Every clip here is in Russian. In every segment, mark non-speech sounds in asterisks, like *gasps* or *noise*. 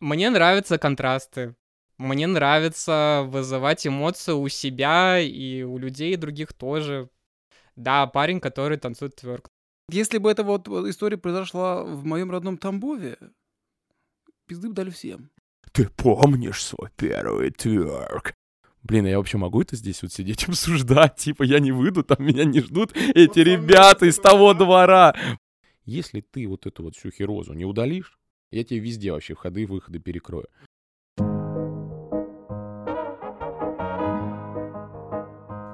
Мне нравятся контрасты. Мне нравится вызывать эмоции у себя и у людей других тоже. Да, парень, который танцует тверк. Если бы эта вот история произошла в моем родном Тамбове, пизды бы дали всем. Ты помнишь свой первый тверк? Блин, а я вообще могу это здесь вот сидеть *laughs* обсуждать? Типа, я не выйду, там меня не ждут эти ребята из того двора. Если ты вот эту вот всю херозу не удалишь, я тебе везде вообще входы и выходы перекрою.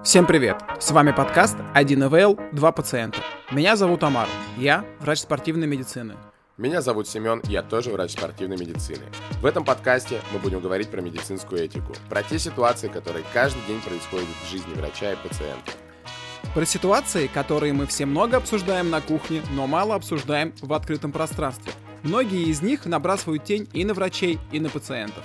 Всем привет! С вами подкаст 1 ИВЛ, 2 пациента. Меня зовут Амар, я врач спортивной медицины. Меня зовут Семен, я тоже врач спортивной медицины. В этом подкасте мы будем говорить про медицинскую этику, про те ситуации, которые каждый день происходят в жизни врача и пациента. Про ситуации, которые мы все много обсуждаем на кухне, но мало обсуждаем в открытом пространстве. Многие из них набрасывают тень и на врачей, и на пациентов.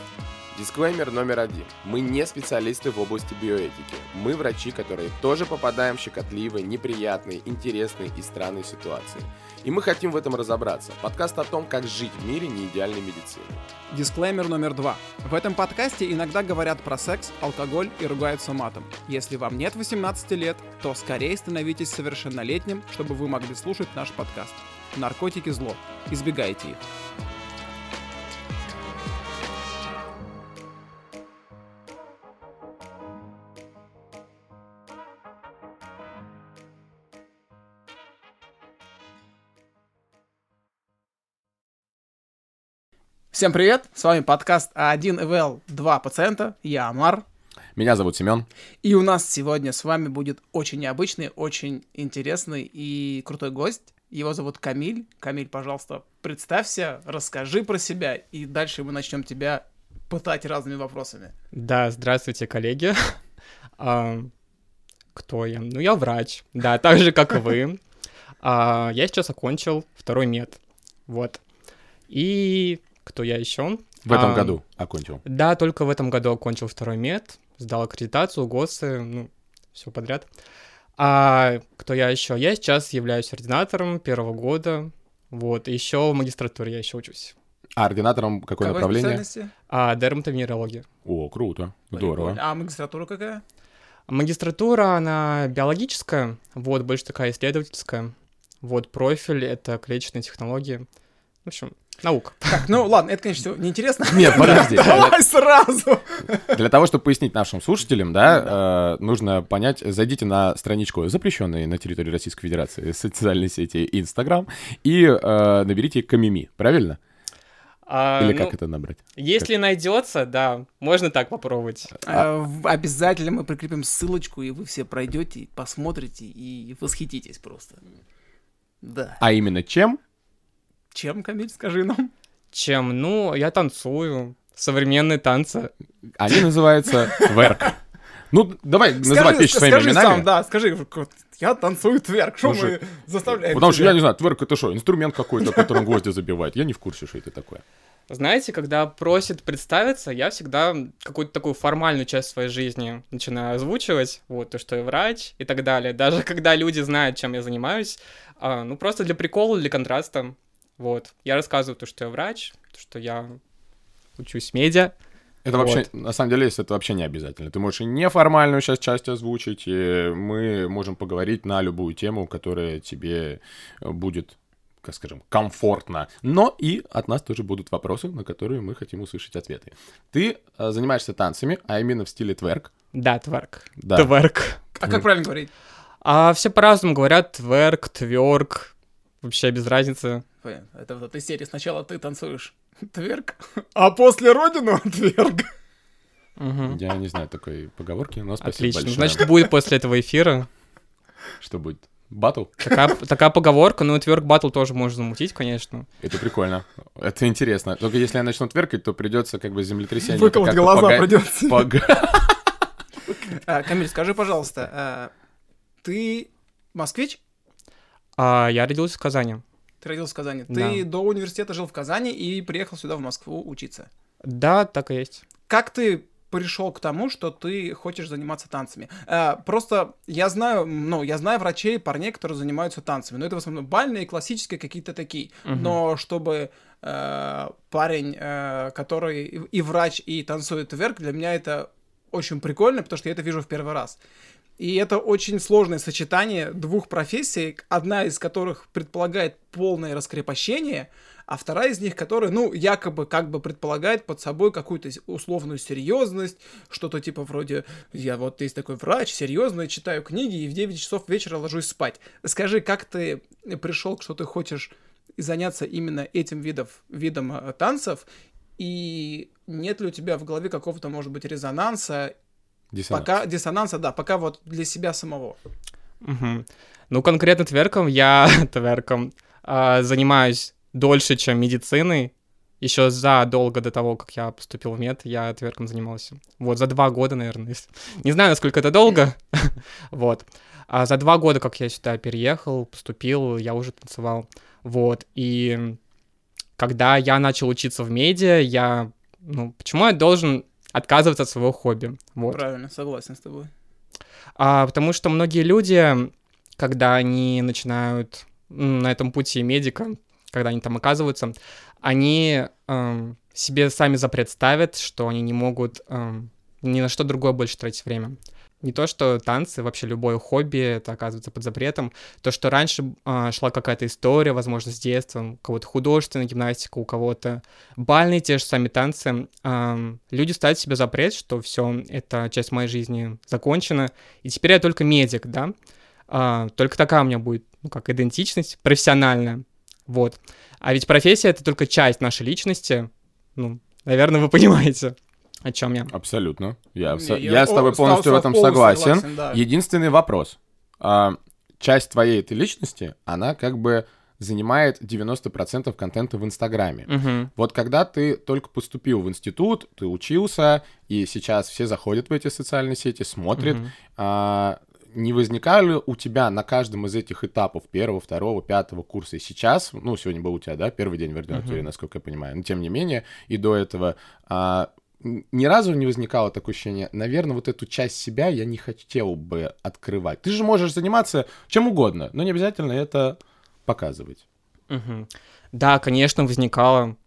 Дисклеймер номер один. Мы не специалисты в области биоэтики. Мы врачи, которые тоже попадаем в щекотливые, неприятные, интересные и странные ситуации. И мы хотим в этом разобраться. Подкаст о том, как жить в мире неидеальной медицины. Дисклеймер номер два. В этом подкасте иногда говорят про секс, алкоголь и ругаются матом. Если вам нет 18 лет, то скорее становитесь совершеннолетним, чтобы вы могли слушать наш подкаст. Наркотики зло. Избегайте их. Всем привет, с вами подкаст А1 ИВЛ 2 пациента, я Амар. Меня зовут Семен. И у нас сегодня с вами будет очень необычный, очень интересный и крутой гость. Его зовут Камиль. Камиль, пожалуйста, представься, расскажи про себя, и дальше мы начнем тебя пытать разными вопросами. Да, здравствуйте, коллеги. *laughs* А, кто я? Ну, я врач, да, *laughs* так же, как и вы. А, я сейчас окончил второй мед, вот. И кто я еще? В этом А, году окончил. Да, только в этом году окончил второй мед, сдал аккредитацию, ГОСы, ну, все подряд. А кто я еще? Я сейчас являюсь ординатором первого года, вот, еще в магистратуре я еще учусь. А ординатором какое Какой направление? специальности? А дерматовенерология. О, круто. Здорово. А магистратура какая? Магистратура, она биологическая, вот, больше такая исследовательская. Вот, профиль — это клеточные технологии. В общем, наука. Так, ну ладно, это, конечно, неинтересно. Нет, подожди. *laughs* Давай сразу! Для того, чтобы пояснить нашим слушателям, да, э, нужно понять, зайдите на страничку, запрещенной на территории Российской Федерации социальной сети Инстаграм, и э, наберите Камими, правильно? А, Или ну, как это набрать? Если найдется, да, можно так попробовать. А, в- Обязательно мы прикрепим ссылочку, и вы все пройдете, посмотрите и восхититесь просто. Да. А именно чем? Чем, Камиль, скажи нам? Чем? Ну, я танцую. Современные танцы. Они называются тверк. Ну, давай называть вещи своими скажи именами. сам, да, скажи. Я танцую тверк, что мы заставляем Потому что, тебя? я не знаю, тверк это что, инструмент какой-то, которым гвозди забивают. Я не в курсе, что это такое. Знаете, когда просят представиться, я всегда какую-то такую формальную часть своей жизни начинаю озвучивать, вот, то, что я врач и так далее. Даже когда люди знают, чем я занимаюсь, а, ну, просто для прикола, для контраста, вот. Я рассказываю то, что я врач, то, что я учусь медиа, Это вообще, на самом деле, это вообще не обязательно. Ты можешь и неформальную сейчас часть озвучить, и мы можем поговорить на любую тему, которая тебе будет, как скажем, комфортно. Но и от нас тоже будут вопросы, на которые мы хотим услышать ответы. Ты э, занимаешься танцами, а именно в стиле тверк. да, тверк. Да. Тверк. А как правильно говорить? А все по-разному говорят, тверк, тверк, вообще без разницы. Понятно. Это вот эта серия. Сначала ты танцуешь *laughs* тверк, а после родину *laughs* тверк. Мгм. Я не знаю такой поговорки, но спасибо Отлично. большое. Значит, будет после этого эфира. Что будет? Батл? Такая, такая поговорка, ну и тверк батл тоже можно замутить, конечно. Это прикольно. Это интересно. Только если я начну тверкать, то придется как бы землетрясение. Выколоть глаза пога- придется. пога- А, Камиль, скажи, пожалуйста, а, ты москвич? А я родился в Казани. Ты родился в Казани. Да. Ты до университета жил в Казани и приехал сюда, в Москву, учиться. Да, так и есть. Как ты пришел к тому, что ты хочешь заниматься танцами? А, просто я знаю, ну, я знаю врачей, парней, которые занимаются танцами, но это в основном бальные, классические какие-то такие. Мгм. Но чтобы э, парень, э, который и врач, и танцует тверк, для меня это очень прикольно, потому что я это вижу в первый раз. И это очень сложное сочетание двух профессий, одна из которых предполагает полное раскрепощение, а вторая из них, которая, ну, якобы как бы предполагает под собой какую-то условную серьезность, что-то типа вроде, я вот есть такой врач, серьезный, читаю книги и в 9 часов вечера ложусь спать. Скажи, как ты пришел, что ты хочешь заняться именно этим видов, видом э, танцев, и нет ли у тебя в голове какого-то, может быть, резонанса? Диссонанс. Пока диссонанса, да, пока вот для себя самого. Угу. Ну, конкретно тверком я *laughs* тверком э, занимаюсь дольше, чем медициной. Еще задолго до того, как я поступил в мед, я тверком занимался. Вот, за два года, наверное. *laughs* Не знаю, насколько это долго. *laughs* вот. А за два года, как я сюда переехал, поступил, я уже танцевал. Вот. И когда я начал учиться в медиа, я... Ну, почему я должен отказываться от своего хобби? Вот. Правильно, согласен с тобой. А, потому что многие люди, когда они начинают на этом пути медика, когда они там оказываются, они эм, себе сами запрет ставят, что они не могут эм, ни на что другое больше тратить время. Не то, что танцы, вообще любое хобби, это оказывается под запретом. То, что раньше э, шла какая-то история, возможно, с детства, у кого-то художественная гимнастика, у кого-то бальные те же сами танцы, э, люди ставят себе запрет, что все, эта часть моей жизни закончена, и теперь я только медик, да, э, только такая у меня будет, ну, как идентичность профессиональная. Вот. А ведь профессия — это только часть нашей личности. Ну, наверное, вы понимаете, о чем я. Абсолютно. Я, я, я с тобой полностью в этом согласен. согласен да. Единственный вопрос. А, часть твоей этой личности, она как бы занимает 90% контента в Инстаграме. Угу. Вот когда ты только поступил в институт, ты учился, и сейчас все заходят в эти социальные сети, смотрят, угу. а, не возникали у тебя на каждом из этих этапов первого, второго, пятого курса и сейчас, ну, сегодня был у тебя, да, первый день в ординатуре, uh-huh. насколько я понимаю, но тем не менее, и до этого, а, ни разу не возникало такое ощущение, наверное, вот эту часть себя я не хотел бы открывать. Ты же можешь заниматься чем угодно, но не обязательно это показывать. Угу. Да, конечно, возникало.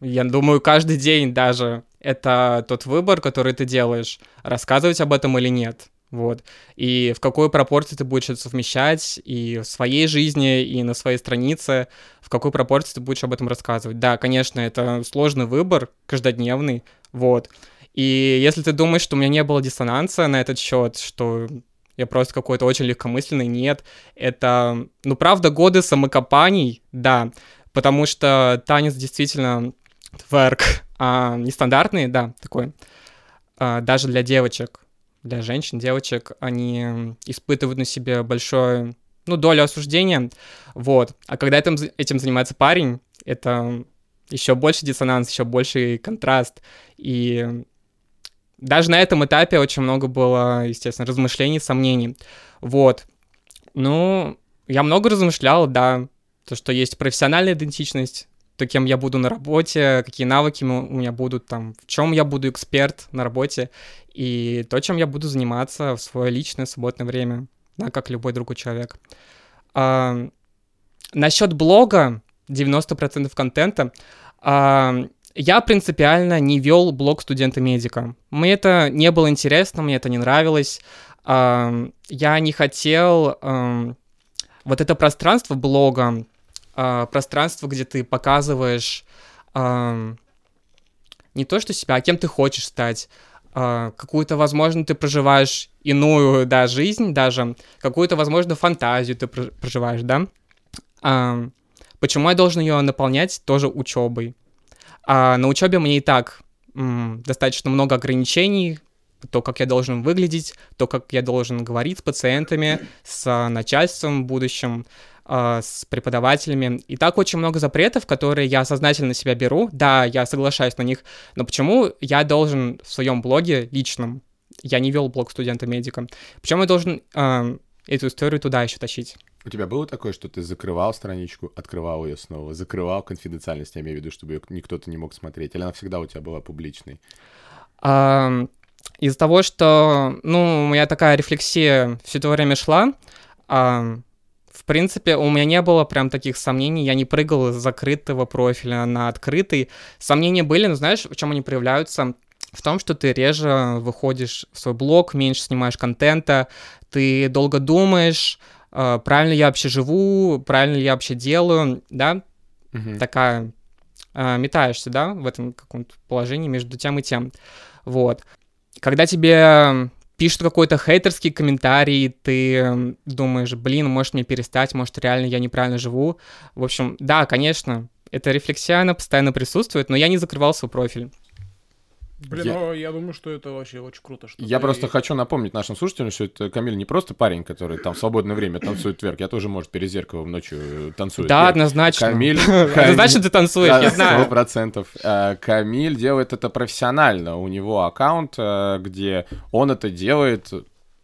Я думаю, каждый день даже это тот выбор, который ты делаешь, рассказывать об этом или нет. Вот. И в какой пропорции ты будешь это совмещать и в своей жизни, и на своей странице, в какой пропорции ты будешь об этом рассказывать. Да, конечно, это сложный выбор, каждодневный, вот. И если ты думаешь, что у меня не было диссонанса на этот счет, что я просто какой-то очень легкомысленный, нет. Это, ну, правда, годы самокопаний, да, потому что танец действительно тверк, а, нестандартный, да, такой, а, даже для девочек для женщин, девочек, они испытывают на себе большое, ну, долю осуждения, вот. А когда этим, этим занимается парень, это еще больше диссонанс, еще больше контраст. И даже на этом этапе очень много было, естественно, размышлений, сомнений. Вот. Ну, я много размышлял, да, то, что есть профессиональная идентичность, то, кем я буду на работе, какие навыки у меня будут, там, в чем я буду эксперт на работе, и то, чем я буду заниматься в свое личное свободное время, да, как любой другой человек. А, насчет блога, 90% контента, а, я принципиально не вел блог студента-медика. Мне это не было интересно, мне это не нравилось. А, я не хотел а, вот это пространство блога, а, пространство, где ты показываешь а, не то, что себя, а кем ты хочешь стать, а, какую-то, возможно, ты проживаешь иную, да, жизнь даже, какую-то, возможно, фантазию ты проживаешь, да? А, почему я должен ее наполнять тоже учебой? А на учебе мне и так м, достаточно много ограничений, то, как я должен выглядеть, то, как я должен говорить с пациентами, с начальством в будущем, э, с преподавателями. И так очень много запретов, которые я сознательно себя беру. Да, я соглашаюсь на них, но почему я должен в своем блоге личном, я не вел блог студента-медика, почему я должен э, эту историю туда еще тащить? У тебя было такое, что ты закрывал страничку, открывал ее снова, закрывал конфиденциальность, я имею в виду, чтобы ее никто-то не мог смотреть, или она всегда у тебя была публичной? Um, из-за того, что, ну, у меня такая рефлексия все это время шла, um, в принципе, у меня не было прям таких сомнений, я не прыгал из закрытого профиля на открытый. Сомнения были, но знаешь, в чем они проявляются? В том, что ты реже выходишь в свой блог, меньше снимаешь контента, ты долго думаешь, э, правильно я вообще живу, правильно я вообще делаю, да? Мгм. Такая э, метаешься, да, в этом каком-то положении между тем и тем. Вот. Когда тебе пишут какой-то хейтерский комментарий, ты м, думаешь, блин, может мне перестать, может реально я неправильно живу. В общем, да, конечно, эта рефлексия, она постоянно присутствует, но я не закрывал свой профиль. Блин, Я- ну я думаю, что это вообще очень круто. Что Я ты- просто хочу напомнить нашим слушателям, что это Камиль не просто парень, который там в свободное время танцует тверк. Я тоже, может, перед зеркалом ночью э, танцую да, однозначно. *laughs* Камиль... Однозначно ты танцуешь, я Сто знаю. процентов. Э, Камиль делает это профессионально. У него аккаунт, э, где он это делает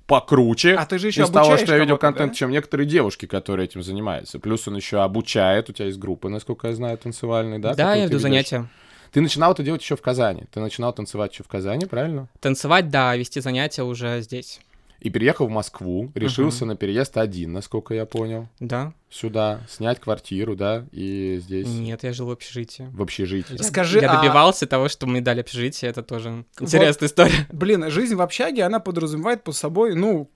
покруче. А ты же еще из того, что я видел контент, да? чем некоторые девушки, которые этим занимаются. Плюс он еще обучает. У тебя есть группы, насколько я знаю, танцевальные, да? Да, я веду занятия. Ты начинал это делать еще в Казани. Ты начинал танцевать еще в Казани, правильно? Танцевать, да, вести занятия уже здесь. И переехал в Москву, решился на переезд один, насколько я понял. Да? Сюда, снять квартиру, да, и здесь Нет, я жил в общежитии. в общежитии. Скажи, я а- добивался того, что мне дали общежитие, это тоже интересная история. Блин, жизнь в общаге, она подразумевает под собой, ну,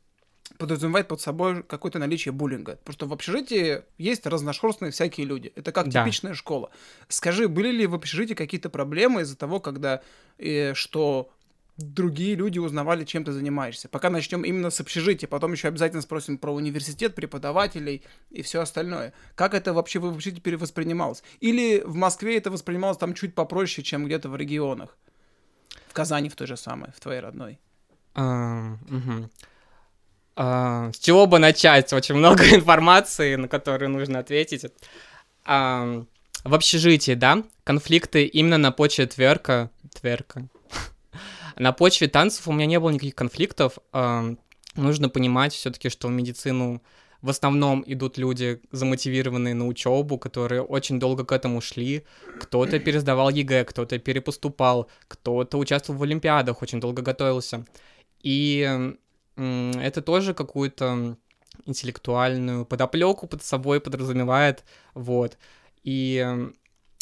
подразумевает под собой какое-то наличие буллинга. Потому что в общежитии есть разношерстные всякие люди. Это как Да. типичная школа. Скажи, были ли в общежитии какие-то проблемы из-за того, когда, э, что другие люди узнавали, чем ты занимаешься? Пока начнем именно с общежития, потом еще обязательно спросим про университет, преподавателей и все остальное. Как это вообще в общежитии перевоспринималось? Или в Москве это воспринималось там чуть попроще, чем где-то в регионах? В Казани в той же самой, в твоей родной. А, мгм. А, С чего бы начать? Очень много *laughs* информации, на которую нужно ответить. А, В общежитии, да, конфликты именно на почве тверка. Тверка. *laughs* На почве танцев у меня не было никаких конфликтов. А, Нужно понимать все-таки, что в медицину в основном идут люди, замотивированные на учебу, которые очень долго к этому шли. Кто-то пересдавал ЕГЭ, кто-то перепоступал, кто-то участвовал в Олимпиадах, очень долго готовился. И это тоже какую-то интеллектуальную подоплеку под собой подразумевает, вот. И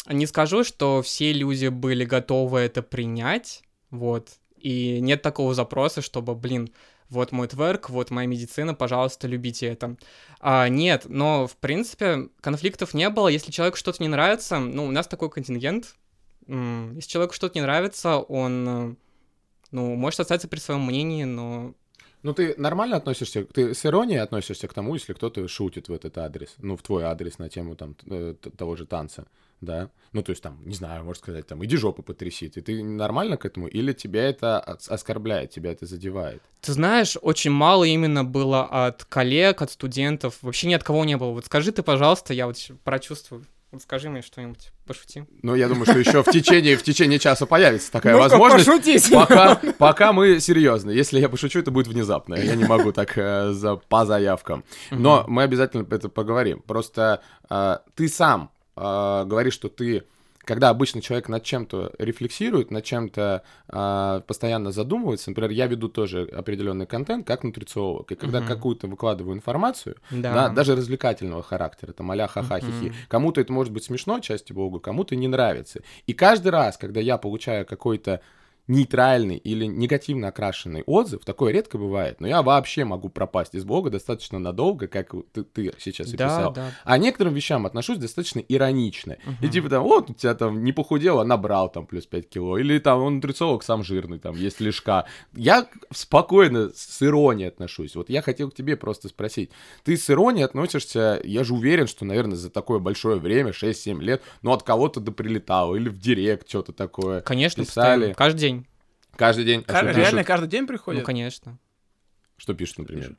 не скажу, что все люди были готовы это принять, вот. И нет такого запроса, чтобы, блин, вот мой тверк, вот моя медицина, пожалуйста, любите это. А, нет, но, в принципе, конфликтов не было. Если человеку что-то не нравится, ну, у нас такой контингент. Если человеку что-то не нравится, он, э, ну, может остаться при своем мнении, но Ну, ты нормально относишься, ты с иронией относишься к тому, если кто-то шутит в этот адрес, ну, в твой адрес на тему там э, того же танца, да? Ну, то есть там, не знаю, можно сказать, там, иди жопу потряси, ты, ты нормально к этому, или тебя это ос- оскорбляет, тебя это задевает? Ты знаешь, очень мало именно было от коллег, от студентов, вообще ни от кого не было. Вот скажи ты, пожалуйста, я вот прочувствую. Скажи мне что-нибудь, пошути. Ну, я думаю, что еще в течение, в течение часа появится такая Ну-ка, возможность. пошути, Пока, пока мы серьезно. Если я пошучу, это будет внезапно. Я не могу так э, за, по заявкам. Но мы обязательно это поговорим. Просто э, ты сам э, говоришь, что ты, когда обычно человек над чем-то рефлексирует, над чем-то э, постоянно задумывается, например, я веду тоже определенный контент как нутрициолог, и когда Мгм. какую-то выкладываю информацию, Да. да, даже развлекательного характера, там а-ля ха-ха, хихи. Мгм. Кому-то это может быть смешно, части богу, кому-то не нравится. И каждый раз, когда я получаю какой-то нейтральный или негативно окрашенный отзыв, такое редко бывает, но я вообще могу пропасть из блога достаточно надолго, как ты, ты сейчас Да, описал. да. А некоторым вещам отношусь достаточно иронично. И Мгм. типа там, вот у тебя там не похудел, а набрал там плюс 5 кило. Или там он нутрициолог сам жирный, там есть лишка. Я спокойно с иронией отношусь. Вот я хотел к тебе просто спросить. Ты с иронией относишься, я же уверен, что, наверное, за такое большое время, 6-7 лет, ну от кого-то да прилетало. Или в директ что-то такое. Конечно, писали. каждый день. Каждый день. А Реально пишут? каждый день Ну, приходит? конечно. Что пишут, например?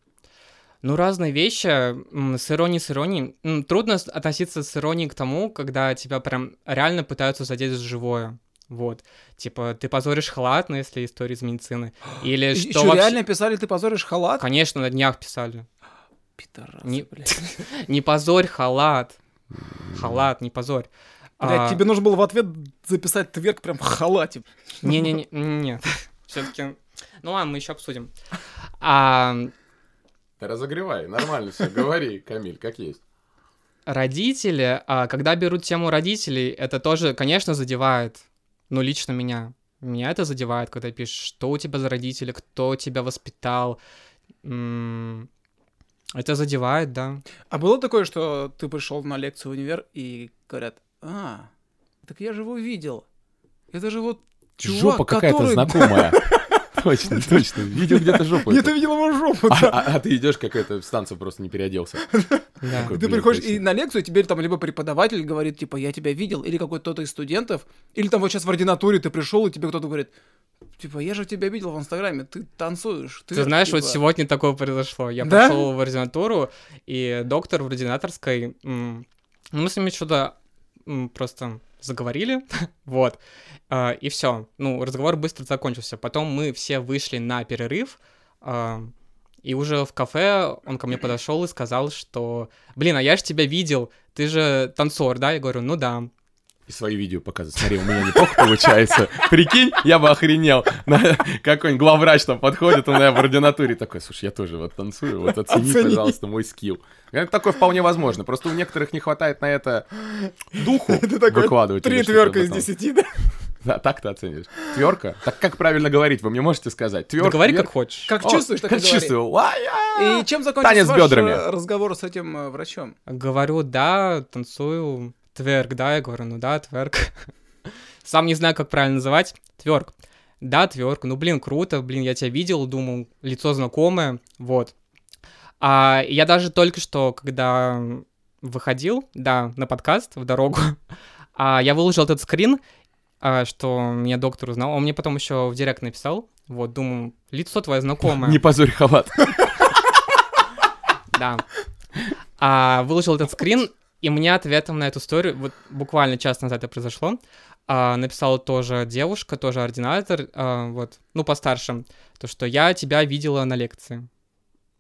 Ну, разные вещи, с иронией, с иронией. Трудно относиться с иронией к тому, когда тебя прям реально пытаются задеть за живое. Вот. Типа, ты позоришь халат, ну, если история из медицины. *gasps* Или И- что чё, вообще- реально писали, ты позоришь халат? Конечно, на днях писали. *gasps* Пидорасы, Не- блядь. *laughs* Не позорь халат. Халат, не позорь. Блядь, А, тебе нужно было в ответ записать тверк прям в халате. Не-не-не, *laughs* нет. Все-таки. Ну ладно, мы еще обсудим. *laughs* А, разогревай, нормально все, говори, Камиль, как есть. Родители, а, когда берут тему родителей, это тоже, конечно, задевает, ну, лично меня. Меня это задевает, когда пишешь, что у тебя за родители, кто тебя воспитал. Это задевает, да. А было такое, что ты пришел на лекцию в универ и говорят, а, так я же его видел. Это же вот чувак, Жопа какая-то который... знакомая. *laughs* Точно, точно. Видел где-то жопу. Нет, ты видел его жопу, А, да. а- а ты идешь какая-то в станцию просто не переоделся. *laughs* Ты приходишь и на лекцию, теперь там либо преподаватель говорит, типа, я тебя видел, или какой-то из студентов, или там вот сейчас в ординатуре ты пришел, и тебе кто-то говорит, типа, я же тебя видел в Инстаграме, ты танцуешь. Ты знаешь, вот типа». сегодня такое произошло. Я Да? пошел в ординатуру, и доктор в ординаторской, ну, мы с ними что-то просто заговорили, *laughs* вот, а, и все. Ну, разговор быстро закончился. Потом мы все вышли на перерыв, а, и уже в кафе он ко мне подошел и сказал, что, блин, а я же тебя видел, ты же танцор, да? Я говорю, ну да. И свои видео показывать. Смотри, у меня неплохо получается. Прикинь, я бы охренел. Какой-нибудь главврач там подходит, у меня в ординатуре такой, слушай, я тоже вот танцую, вот оцени, Оцени. пожалуйста, мой скилл. Это такое вполне возможно. Просто у некоторых не хватает на это духу *laughs* Ты такой, выкладывать. три тверка из десяти, да? Да, так ты оценишь. Тверка? Так как правильно говорить, вы мне можете сказать? Да Тверка, говори тверка? как хочешь. Как О, чувствуешь, так и как говори. чувствую. Ла-я! И чем закончился Танец ваш бедрами. э, разговор с этим э, врачом? Говорю, да, танцую тверк, да, я говорю, ну да, тверк. *laughs* Сам не знаю, как правильно называть. Тверк. Да, тверк. Ну, блин, круто, блин, я тебя видел, думал, лицо знакомое, вот. А я даже только что, когда выходил, да, на подкаст в дорогу, *laughs* а я выложил этот скрин, а, что меня доктор узнал. Он мне потом еще в директ написал. Вот, думаю, лицо твое знакомое. *laughs* Не позорь халат. Да. А, выложил этот скрин, и мне ответом на эту историю, вот буквально час назад это произошло, а, написала тоже девушка, тоже ординатор, а, вот, ну, постарше, то, что я тебя видела на лекции.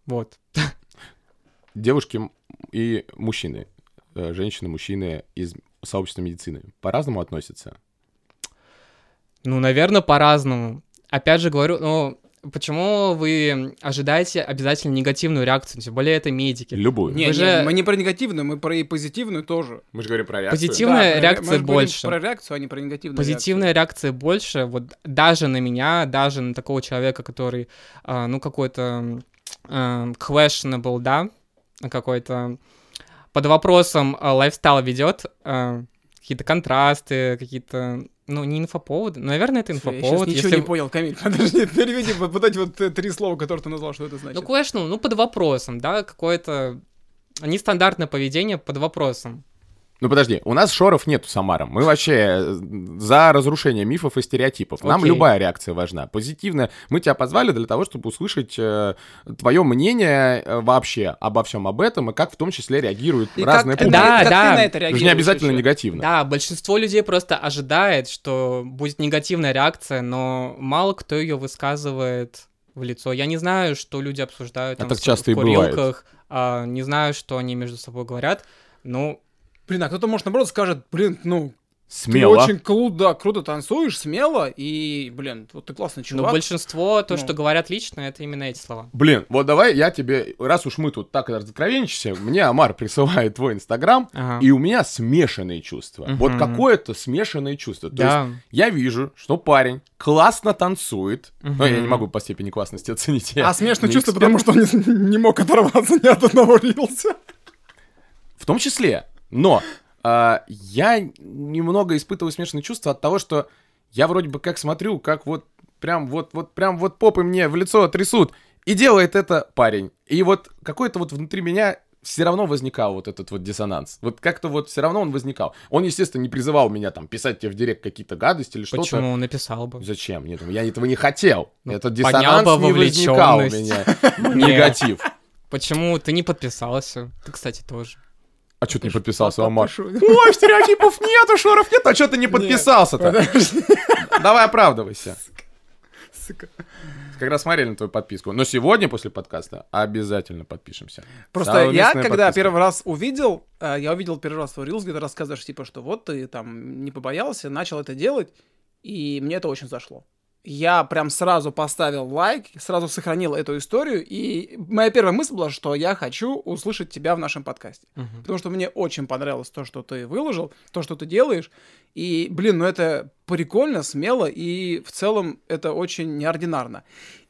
Вот. Девушки и мужчины, э, женщины, мужчины из сообщества медицины по-разному относятся. Ну, наверное, по-разному. Опять же говорю, ну, почему вы ожидаете обязательно негативную реакцию? Тем более это медики. Любую. Не, не, же- мы не про негативную, мы про и позитивную тоже. Мы же говорим про реакцию. Позитивная про- реакция мы больше. про реакцию, а не про негативную Позитивная реакция больше, вот даже на меня, даже на такого человека, который, а, ну, какой-то м, questionable, да, какой-то под вопросом а, лайфстайл ведет, а, какие-то контрасты, какие-то, ну, не инфоповоды, ну, наверное, это. Я инфоповод. сейчас ничего если- не понял, Камиль. *laughs* Подожди, переведи вот, вот эти вот э, три слова, которые ты назвал, что это значит. Ну, questionable, ну, под вопросом, да, какое-то нестандартное поведение под вопросом. Ну подожди, у нас шоров нету с Амаром. Мы вообще э, за разрушение мифов и стереотипов. Нам Окей. любая реакция важна. Позитивная. Мы тебя позвали для того, чтобы услышать твое мнение э, вообще обо всем об этом и как в том числе реагируют И разные как, публики. Да, как да. ты на это реагируешь не обязательно еще? негативно. Да, большинство людей просто ожидает, что будет негативная реакция, но мало кто ее высказывает в лицо. Я не знаю, что люди обсуждают А там так в- часто в курилках, а, не знаю, что они между собой говорят. Ну, Блин, а кто-то, может, наоборот, скажет, блин, ну, Смело. ты очень круто, да, круто танцуешь, смело, и, блин, вот ты классный но чувак. большинство, то, Ну. что говорят лично, это именно эти слова. Блин, вот давай я тебе, раз уж мы тут так разоткровенничаемся, мне Амар присылает твой инстаграм, Ага. и у меня смешанные чувства. Вот Мгм. какое-то смешанное чувство. То Да. есть я вижу, что парень классно танцует. Но я не могу по степени классности оценить. А чувство, эксперт. потому что он не, не мог оторваться *laughs* ни от одного рилса. В том числе. Но а, я немного испытываю смешанные чувства от того, что я вроде бы как смотрю, как вот прям вот, вот прям вот попы мне в лицо трясут. И делает это парень. И вот какой-то вот внутри меня все равно возникал вот этот вот диссонанс. Вот как-то вот все равно он возникал. Он, естественно, не призывал меня там писать тебе в директ какие-то гадости или что-то. Почему написал бы? Зачем? Нет, я этого не хотел. Ну, Этот диссонанс бы не возникал у меня. *laughs* Негатив. Почему ты не подписался? Ты, кстати, тоже. А что ты не подписался, пишу. Ой, стереотипов нету, шоров нет, а что ты не подписался-то? Давай оправдывайся. сука. Как раз смотрели на твою подписку. Но сегодня после подкаста обязательно подпишемся. Просто я, Совместная когда подписка. первый раз увидел, э, я увидел первый раз твой рилс, где ты рассказываешь, типа, что вот ты там не побоялся, начал это делать, и мне это очень зашло. Я прям сразу поставил лайк, сразу сохранил эту историю, и моя первая мысль была, что я хочу услышать тебя в нашем подкасте. Мгм. Потому что мне очень понравилось то, что ты выложил, то, что ты делаешь. И, блин, ну это прикольно, смело, и в целом это очень неординарно.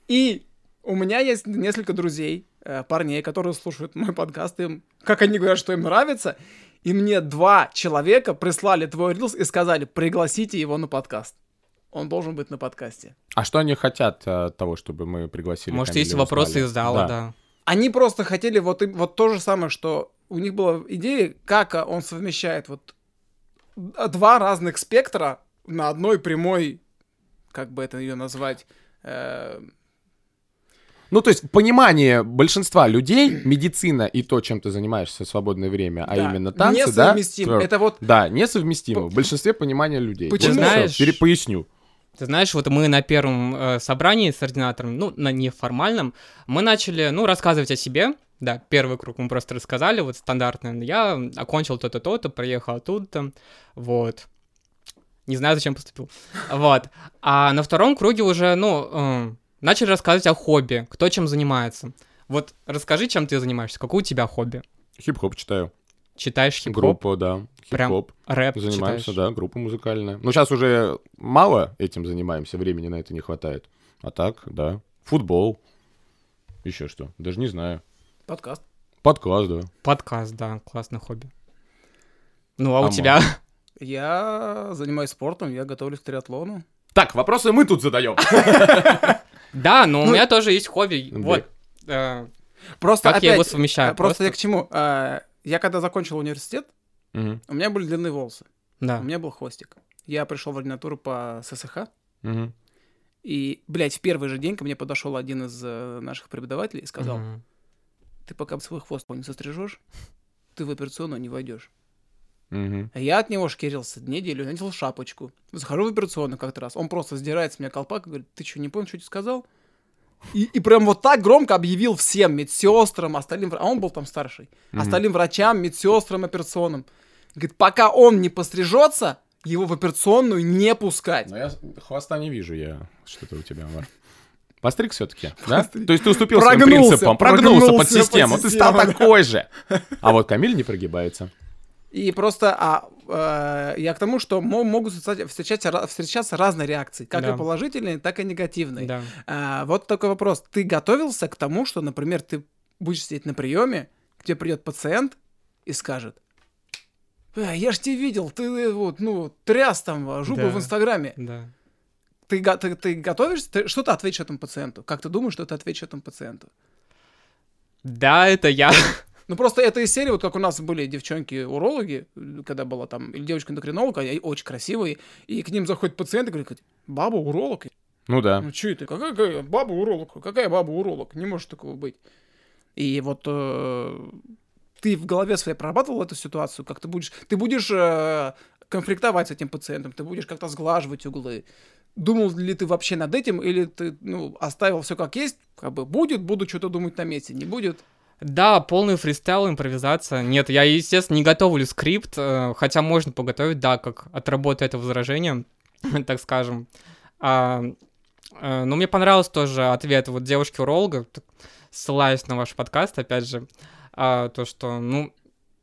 И у меня есть несколько друзей, э, парней, которые слушают мой подкаст, им, как они говорят, что им нравится, и мне два человека прислали твой рилс и сказали, пригласите его на подкаст. Он должен быть на подкасте. А что они хотят э, от того, чтобы мы пригласили Может, Камиля есть вопросы узнали? из зала, да. Они просто хотели вот, вот то же самое, что у них была идея, как а, он совмещает вот два разных спектра на одной прямой, как бы это ее назвать, э, Ну, то есть понимание большинства людей, медицина и то, чем ты занимаешься в свободное время, а да, именно танцы, да? несовместимо. Это вот Да, несовместимо. По- В большинстве понимания людей. Почему? Вот. Знаешь- Пере- Поясню. Ты знаешь, вот мы на первом э, собрании с ординатором, ну, на неформальном, мы начали, ну, рассказывать о себе. Да, первый круг мы просто рассказали, вот стандартно. Я окончил то-то, то-то, приехал оттуда, вот. Не знаю, зачем поступил. *laughs* Вот. А на втором круге уже, ну, э, начали рассказывать о хобби, кто чем занимается. Вот расскажи, чем ты занимаешься, какое у тебя хобби? Хип-хоп читаю. Читаешь хип-хоп, Группа, да. Прям Хип-хоп. рэп Занимаемся, читаешь? да, группа музыкальная. Ну, сейчас уже мало этим занимаемся, времени на это не хватает. А так, да. Футбол. Еще что? Даже не знаю. подкаст. Подкаст, да. Подкаст, да, классное хобби. Ну, а у А тебя? Я занимаюсь спортом, я готовлюсь к триатлону. Так, вопросы мы тут задаем. *laughs* Да, но у Ну, меня тоже есть хобби. Вот. э, Просто Как я его совмещаю? э, просто я к чему? Я когда закончил университет, Мгм, у меня были длинные волосы, Да. у меня был хвостик. Я пришел в ординатуру по ССХ, мгм. И, блядь, в первый же день ко мне подошел один из э, наших преподавателей и сказал, Мгм. ты пока свой хвост не сострижешь, ты в операционную не войдешь. Мгм. А я от него шкерился неделю, надел шапочку. Захожу в операционную как-то раз. Он просто сдирает с меня колпак и говорит, ты что, не понял, что я тебе сказал? И, и прям вот так громко объявил всем медсестрам, остальным, а он был там старший, Мгм. остальным врачам, медсестрам операционным. Говорит, пока он не пострижется, его в операционную не пускать. Но я с- хвоста не вижу я. Что-то у тебя, Амар. Постриг все-таки, да? То есть ты уступил своим Прогнулся, принципам, прогнулся, прогнулся под систему, под ты стал систему, да. такой же. А вот Камиль не прогибается. И просто а, э, я к тому, что мо- могут встречать- встречаться, встречаться разные реакции, как Да. и положительные, так и негативные. Да. А, вот такой вопрос. Ты готовился к тому, что, например, ты будешь сидеть на приеме, тебе придет пациент и скажет, «Э, я ж тебя видел, ты э, вот, ну, тряс там а, жопу Да. в Инстаграме. Да. Ты, ты, ты готовишься? Ты- что ты ответишь этому пациенту? Как ты думаешь, что ты ответишь этому пациенту? Да, это я. Ну, просто это из серии, вот как у нас были девчонки-урологи, когда была там, или девочка-эндокринолог, они очень красивые, и к ним заходит пациент и говорит, баба уролог? Ну да. Ну, что это? Какая, какая баба уролог? Какая баба уролог? Не может такого быть. И вот э, ты в голове своей прорабатывал эту ситуацию, как ты будешь... Ты будешь э, конфликтовать с этим пациентом, ты будешь как-то сглаживать углы. Думал ли ты вообще над этим, или ты ну, оставил все как есть, как бы будет, буду что-то думать на месте, не будет? Да, полный фристайл, импровизация. Нет, я, естественно, не готовлю скрипт, э, хотя можно поготовить, да, как от работы это возражение, *clears throat* так скажем. А, э, но мне понравился тоже ответ вот девушки-уролога, ссылаюсь на ваш подкаст, опять же, а, то, что, ну,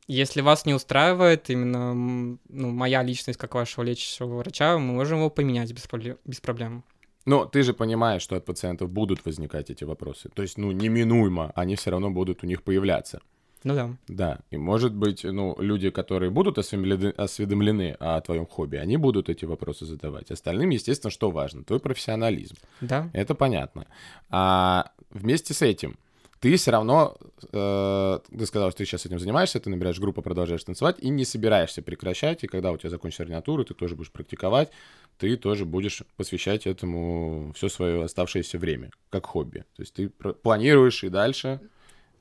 если вас не устраивает именно ну, моя личность как вашего лечащего врача, мы можем его поменять без, без проблем. Но ты же понимаешь, что от пациентов будут возникать эти вопросы. То есть, ну, неминуемо они все равно будут у них появляться. Ну да. Да, и может быть, ну, люди, которые будут осведомлены, о твоем хобби, они будут эти вопросы задавать. Остальным, естественно, что важно? Твой профессионализм. Да. Это понятно. А вместе с этим ты все равно, э, ты сказал, что ты сейчас этим занимаешься, ты набираешь группу, продолжаешь танцевать и не собираешься прекращать. И когда у тебя закончится ординатура, ты тоже будешь практиковать, ты тоже будешь посвящать этому все свое оставшееся время, как хобби. То есть ты планируешь и дальше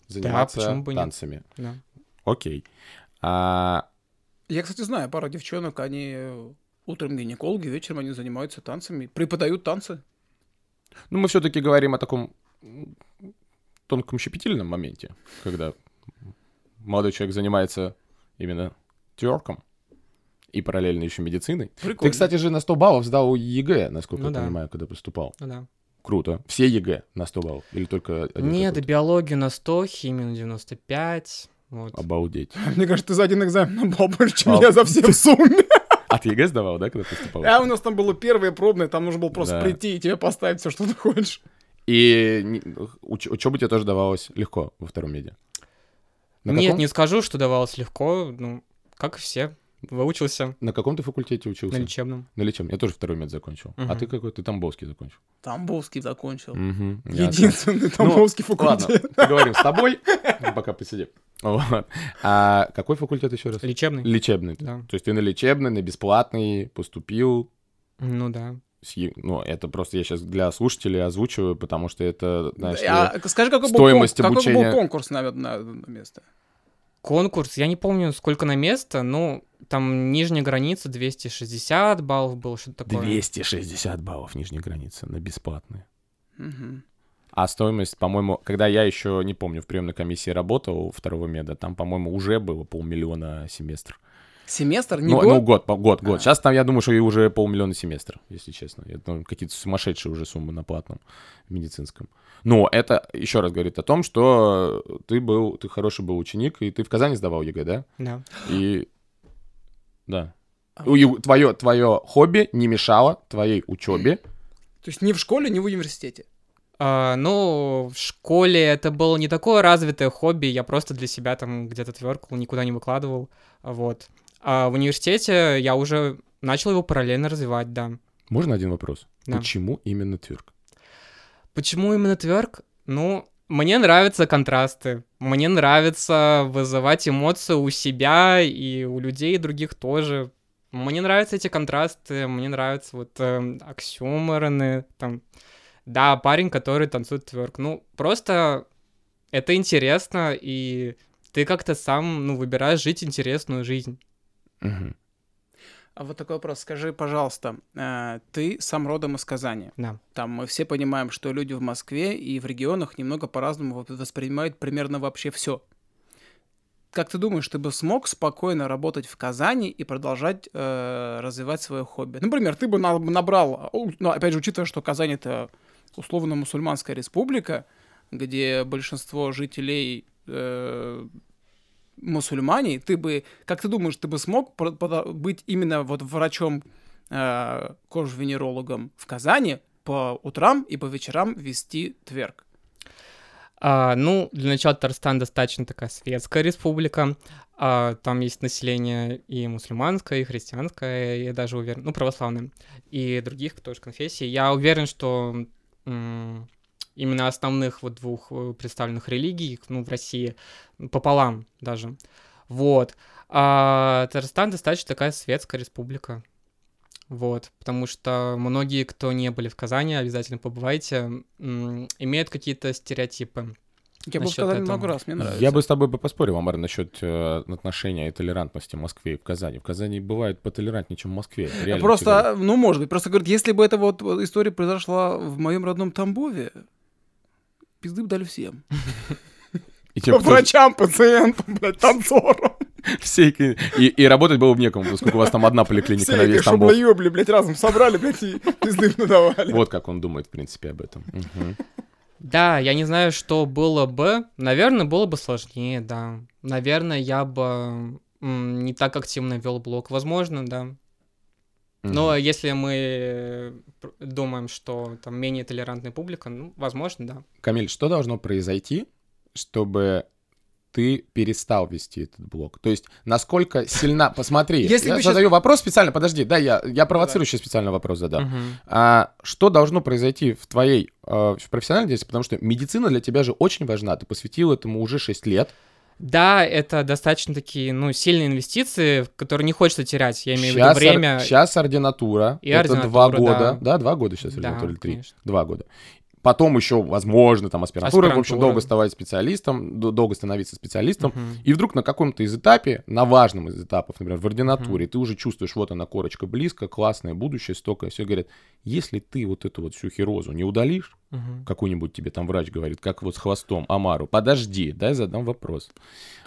заниматься почему бы нет? танцами. да. Окей. А, Я, кстати, знаю пару девчонок, они утром гинекологи, вечером они занимаются танцами, преподают танцы. ну, мы все-таки говорим о таком тонком щепетильном моменте, когда молодой человек занимается именно тверком. и параллельно еще медициной. Прикольно. Ты, кстати же, на 100 баллов сдал ЕГЭ, насколько Ну я да. понимаю, когда поступал. Ну да. Круто. Все ЕГЭ на 100 баллов? Или только один Нет, какой-то? биологию на 100, химию на 95. Вот. Обалдеть. *laughs* Мне кажется, ты за один экзамен набрал больше, чем А, я за все в сумме. *laughs* А ты ЕГЭ сдавал, да, когда поступал? А у нас там было первое пробное, там нужно было просто Да. прийти и тебе поставить все, что ты хочешь. И уч- учеба тебе тоже давалась легко во втором меди? На Нет, каком? не скажу, что давалось легко. Ну, как и все. Выучился На каком ты факультете учился? на лечебном. На лечебном. Я тоже второй мед закончил. А Мгм. ты какой? Ты Тамбовский закончил. Тамбовский закончил. Ясно. Единственный Тамбовский Ладно, факультет. поговорим с тобой, пока посидим. Вот. А какой факультет еще раз? Лечебный? Лечебный. Да. То есть ты на лечебный, на бесплатный поступил. Ну да. С Е- Ну, это просто я сейчас для слушателей озвучиваю, потому что это, знаешь, ли, А скажи, какой был, стоимость какой обучения- был конкурс на, на- на место? Конкурс, я не помню, сколько на место, ну, там нижняя граница 260 баллов было, что-то такое. 260 баллов нижняя граница на бесплатные. Мгм. А стоимость, по-моему, когда я еще, не помню, в приемной комиссии работал второго меда, там, по-моему, уже было полмиллиона семестр. Семестр? Не ну, год? ну, год, год, год. А. Сейчас там, я думаю, что и уже полмиллиона семестр, если честно. Это ну, какие-то сумасшедшие уже суммы на платном медицинском. Но это еще раз говорит о том, что ты был, ты хороший был ученик, и ты в Казани сдавал ЕГЭ, да? Да. И да. А И твое, твое хобби не мешало твоей учебе. То есть ни в школе, ни в университете. А, ну, в школе это было не такое развитое хобби, я просто для себя там где-то тверкал, никуда не выкладывал, вот. А в университете я уже начал его параллельно развивать, да. Можно один вопрос? Да. Почему именно тверк? Почему именно тверк? Ну, мне нравятся контрасты. Мне нравится вызывать эмоции у себя и у людей других тоже. Мне нравятся эти контрасты, мне нравятся вот эм, оксюмороны, там. Да, парень, который танцует тверк. Ну, просто это интересно, и ты как-то сам, ну, выбираешь жить интересную жизнь. Мгм. А вот такой вопрос. Скажи, пожалуйста, э, ты сам родом из Казани. Да. Там мы все понимаем, что люди в Москве и в регионах немного по-разному воспринимают примерно вообще все. Как ты думаешь, ты бы смог спокойно работать в Казани и продолжать э, развивать свое хобби? Например, ты бы на- набрал, у- ну, опять же, учитывая, что Казань это условно мусульманская республика, где большинство жителей э, мусульмане, ты бы, как ты думаешь, ты бы смог быть именно вот врачом, э, кожвенерологом в Казани по утрам и по вечерам вести тверк? А, ну, для начала Татарстан достаточно такая светская республика. А, там есть население и мусульманское, и христианское, я даже уверен, ну, православное, и других тоже конфессий. Я уверен, что м, именно основных вот двух э, представленных религий, ну, в России, пополам даже. Вот. А Татарстан достаточно такая светская республика. Вот, потому что многие, кто не были в Казани, обязательно побывайте, имеют какие-то стереотипы. Я был в Насчёт Казани этого. много раз, мне нравится. Я бы с тобой бы поспорил, Амар, насчет э, отношения и толерантности в Москве и в Казани. В Казани бывает потолерантнее, чем в Москве. реально. Просто, ну, может быть, просто говорит, если бы эта вот история произошла в моем родном Тамбове, пизды бы дали всем. *laughs* И кто- Врачам, пациентам, блядь, танцорам. *laughs* все- и, и работать было бы некому, поскольку у вас там одна поликлиника на Все весь эти Тамбов. шаблоёбли, блядь, разом собрали, блядь, и пизды надавали. Вот как он думает, в принципе, об этом. Мгм. Да, я не знаю, что было бы. Наверное, было бы сложнее, да. Наверное, я бы не так активно вел блог. Возможно, да. Но если мы думаем, что там менее толерантная публика, ну, возможно, да. Камиль, что должно произойти, чтобы ты перестал вести этот блог? То есть, насколько сильна... Посмотри, *laughs* Если я задаю вопрос специально, подожди, да, я, я провоцирующий специально вопрос задам. Мгм. А что должно произойти в твоей э, в профессиональной деятельности? Потому что медицина для тебя же очень важна. Ты посвятил этому уже 6 лет. Да, это достаточно такие, ну, сильные инвестиции, которые не хочется терять. Я имею в виду время. сейчас ординатура. и это два ординатура, года. да. Да, два года сейчас Да, ординатура или три? конечно. Два года. Потом еще, возможно, там аспирантура, в общем, Аспирантура. долго ставать специалистом, долго становиться специалистом. Мгм. И вдруг на каком-то из этапе, на важном из этапов, например, в ординатуре, ты уже чувствуешь, вот она корочка близко, классное будущее, столько, все говорят, если ты вот эту вот всю херозу не удалишь, Мгм. какой-нибудь тебе там врач говорит, как вот с хвостом Амару, подожди, дай задам вопрос.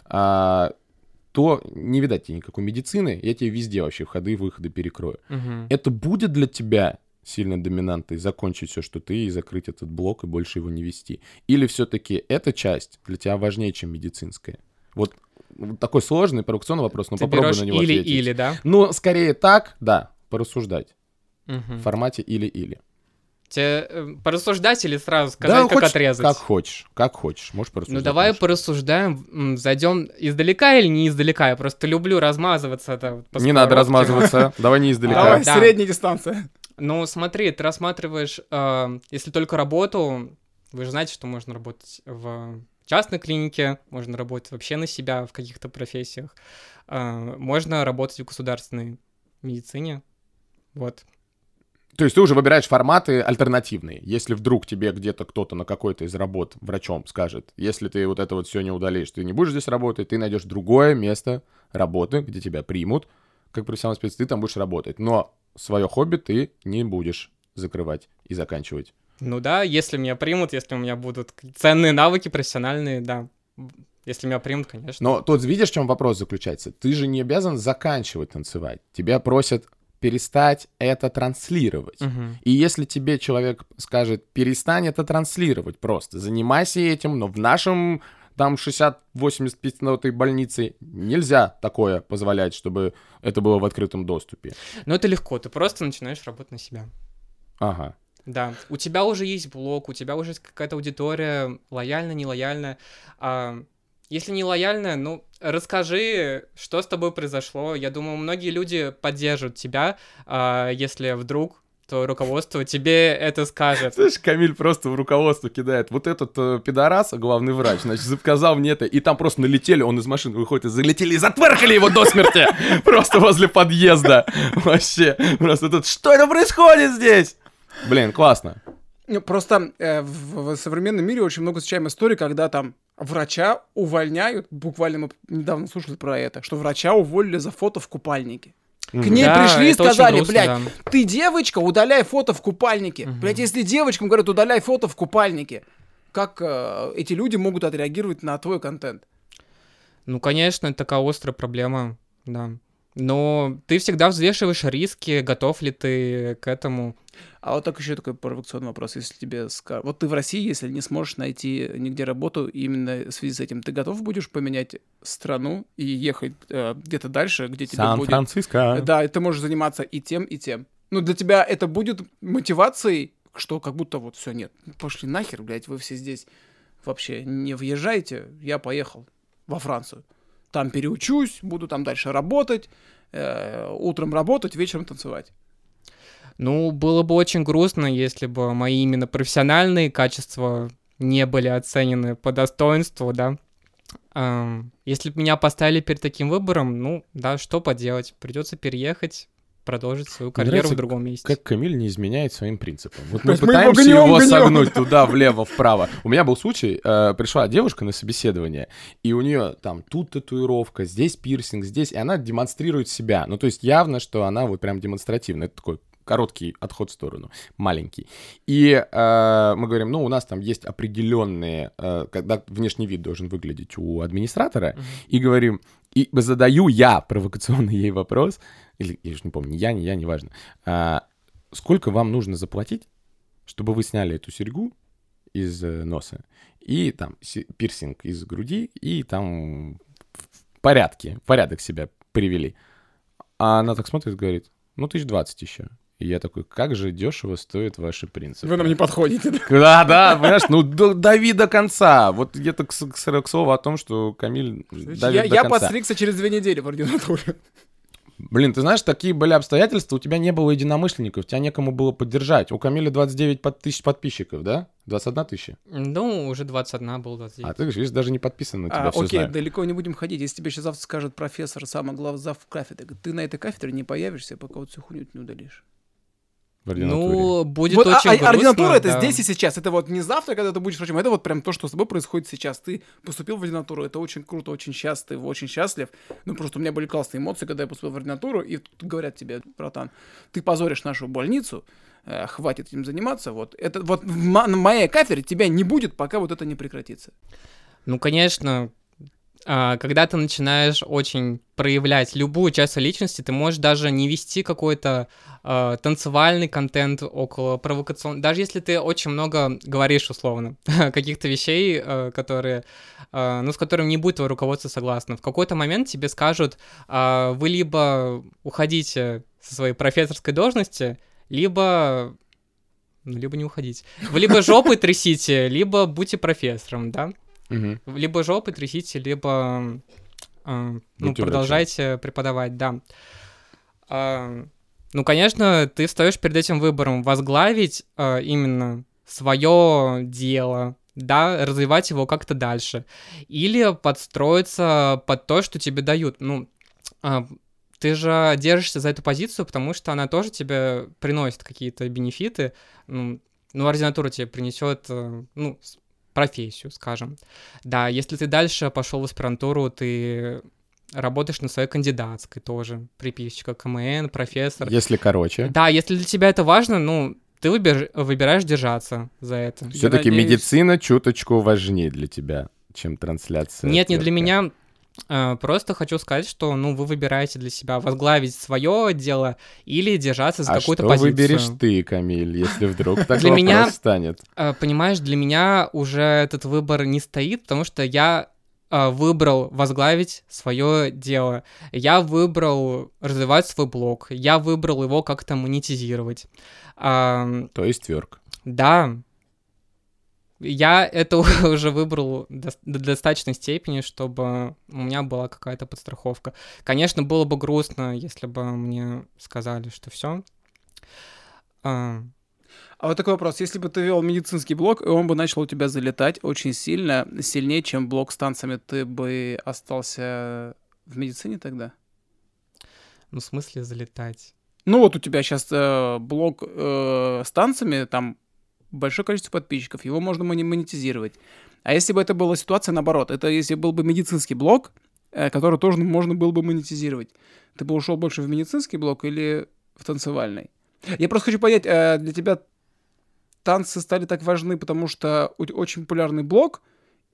А, то не видать тебе никакой медицины, я тебе везде вообще входы и выходы перекрою. Мгм. Это будет для тебя сильно доминантой закончить все, что ты, и закрыть этот блок, и больше его не вести? Или все-таки эта часть для тебя важнее, чем медицинская? Вот, такой сложный провокационный вопрос, но Ты попробуй берешь на него ответить. или-или, да? Ну, скорее так, да, порассуждать Мгм. в формате или-или. Тебе э, порассуждать или сразу сказать, как хочешь- отрезать? Как хочешь, как хочешь, можешь Ну порассуждать. давай можешь. порассуждаем, зайдем издалека или не издалека. Я просто люблю размазываться. Это Не надо размазываться, давай не издалека. Давай, Да. средняя дистанция. Ну смотри, ты рассматриваешь, э, если только работу, вы же знаете, что можно работать в частной клинике, можно работать вообще на себя в каких-то профессиях, э, можно работать в государственной медицине. Вот. То есть ты уже выбираешь форматы альтернативные. Если вдруг тебе где-то кто-то на какой-то из работ врачом скажет, если ты вот это вот все не удалишь, ты не будешь здесь работать, ты найдешь другое место работы, где тебя примут, как профессиональный спец, ты там будешь работать. Но свое хобби ты не будешь закрывать и заканчивать. Ну да, если меня примут, если у меня будут ценные навыки профессиональные, да. Если меня примут, конечно. Но тут видишь, в чем вопрос заключается? Ты же не обязан заканчивать танцевать. Тебя просят перестать это транслировать. Мгм. И если тебе человек скажет, перестань это транслировать просто, занимайся этим, но в нашем там 60-80 минутой больнице нельзя такое позволять, чтобы это было в открытом доступе. Но это легко, ты просто начинаешь работать на себя. Ага. Да, у тебя уже есть блог, у тебя уже есть какая-то аудитория, лояльная, нелояльная. А, если не лояльная, ну, расскажи, что с тобой произошло. Я думаю, многие люди поддержат тебя, а, если вдруг твое руководство тебе это скажет. Слышь, Камиль просто в руководство кидает. Вот этот э, пидорас, главный врач, значит, заказал мне это, и там просто налетели, он из машины выходит, и залетели, и затверкали его до смерти! *laughs* Просто возле подъезда. Вообще, просто тут, что это происходит здесь? Блин, классно. Ну, Просто э, в, в современном мире очень много встречаем историй, когда там врача увольняют, буквально мы недавно слушали про это, что врача уволили за фото в купальнике. К ней Да, пришли и сказали, грустно, блядь, да. ты девочка, удаляй фото в купальнике. Мгм. Блядь, если девочкам говорят, удаляй фото в купальнике, как э, эти люди могут отреагировать на твой контент? Ну, конечно, это такая острая проблема, да. Но ты всегда взвешиваешь риски, готов ли ты к этому. А вот так еще такой провокационный вопрос, если тебе скажут, вот ты в России, если не сможешь найти нигде работу, именно в связи с этим, ты готов будешь поменять страну и ехать э, где-то дальше, где тебе будет... Сан-Франциско. Да, и ты можешь заниматься и тем, и тем. Ну, для тебя это будет мотивацией, что как будто вот все, нет, пошли нахер, блядь, вы все здесь вообще не въезжаете, я поехал во Францию. Там переучусь, буду там дальше работать, э, утром работать, вечером танцевать. Ну, было бы очень грустно, если бы мои именно профессиональные качества не были оценены по достоинству, да. Ам, Если бы меня поставили перед таким выбором, ну, да, что поделать, придется переехать, продолжить свою карьеру нравится, в другом месте. Как Камиль не изменяет своим принципам. Вот мы есть мы его пытаемся гнем, его гнем. согнуть туда, влево, вправо. У меня был случай, э, пришла девушка на собеседование, и у нее там тут татуировка, здесь пирсинг, здесь, и она демонстрирует себя. Ну, то есть явно, что она вот прям демонстративно. Это такой короткий отход в сторону, маленький. И э, мы говорим, ну, у нас там есть определенные, э, когда внешний вид должен выглядеть у администратора, Мгм. и говорим, и задаю я провокационный *laughs* ей вопрос, или я уже не помню, не я, не я, неважно, а, сколько вам нужно заплатить, чтобы вы сняли эту серьгу из э, носа и там си- пирсинг из груди и там в порядке, в порядок себя привели. А она так смотрит и говорит, ну, тысяч двадцать еще. И я такой, как же дешево стоят ваши принципы. Вы нам не подходите. да? Да, понимаешь, ну дави до конца. Вот где-то к, с- к с- к слову о том, что Камиль давит Я, до я конца. подстригся через две недели в ординатуре. Блин, ты знаешь, такие были обстоятельства, у тебя не было единомышленников, тебя некому было поддержать. У Камиля 29 под- тысяч подписчиков, да? 21 тысяча. Ну, уже 21 был, 29. А ты, видишь, даже не подписан на тебя, А, все окей, знаю. далеко не будем ходить. Если тебе сейчас завтра скажет профессор, самый главный зав кафедры, ты на этой кафедре не появишься, пока вот всю хуйню не удалишь. В ординатуре. Ну, будет вот, а- очень а- грустно, ординатура это да. здесь и сейчас. Это вот не завтра, когда ты будешь врачом, это вот прям то, что с тобой происходит сейчас. Ты поступил в ординатуру, это очень круто, очень счастлив, очень счастлив. Ну, просто у меня были классные эмоции, когда я поступил в ординатуру, и тут говорят тебе, братан, ты позоришь нашу больницу, э, хватит этим заниматься. Вот, это, вот на моей кафедре тебя не будет, пока вот это не прекратится. Ну, конечно, а, когда ты начинаешь очень проявлять любую часть личности, ты можешь даже не вести какой-то э, танцевальный контент около провокационного. Даже если ты очень много говоришь, условно, *laughs* каких-то вещей, э, которые, э, ну, с которыми не будет твое руководство согласно. В какой-то момент тебе скажут, э, вы либо уходите со своей профессорской должности, либо ну, либо не уходить. Вы либо жопы трясите, либо будьте профессором, да? Угу. Либо жопы трясите, либо э, ну, продолжайте врачом. преподавать, да. Э, ну, конечно, ты встаешь перед этим выбором возглавить э, именно свое дело, да, развивать его как-то дальше, или подстроиться под то, что тебе дают. Ну, э, ты же держишься за эту позицию, потому что она тоже тебе приносит какие-то бенефиты. Ну, ну ординатура тебе принесет, э, ну, профессию, скажем. Да, если ты дальше пошел в аспирантуру, ты работаешь на своей кандидатской тоже, приписчика, КМН, профессор. Если короче. Да, если для тебя это важно, ну, ты выбер... выбираешь держаться за это. Все-таки надеюсь... медицина чуточку важнее для тебя, чем трансляция. Нет, не для меня. Э, просто хочу сказать, что ну вы выбираете для себя возглавить свое дело или держаться за а какую-то что позицию. выберешь ты, Камиль, если вдруг *laughs* так для меня, станет? Э, понимаешь, для меня уже этот выбор не стоит, потому что я э, выбрал возглавить свое дело. Я выбрал развивать свой блог. Я выбрал его как-то монетизировать. То есть тверк. Да, я это *laughs* уже выбрал до, до достаточной степени, чтобы у меня была какая-то подстраховка. Конечно, было бы грустно, если бы мне сказали, что все. А... а вот такой вопрос. Если бы ты вел медицинский блог, и он бы начал у тебя залетать очень сильно, сильнее, чем блог с танцами, ты бы остался в медицине тогда? Ну, в смысле залетать? Ну, вот у тебя сейчас э, блог э, с танцами, там большое количество подписчиков, его можно монетизировать. А если бы это была ситуация наоборот, это если был бы медицинский блог, э, который тоже можно было бы монетизировать, ты бы ушел больше в медицинский блог или в танцевальный? Я просто хочу понять, э, для тебя танцы стали так важны, потому что очень популярный блог,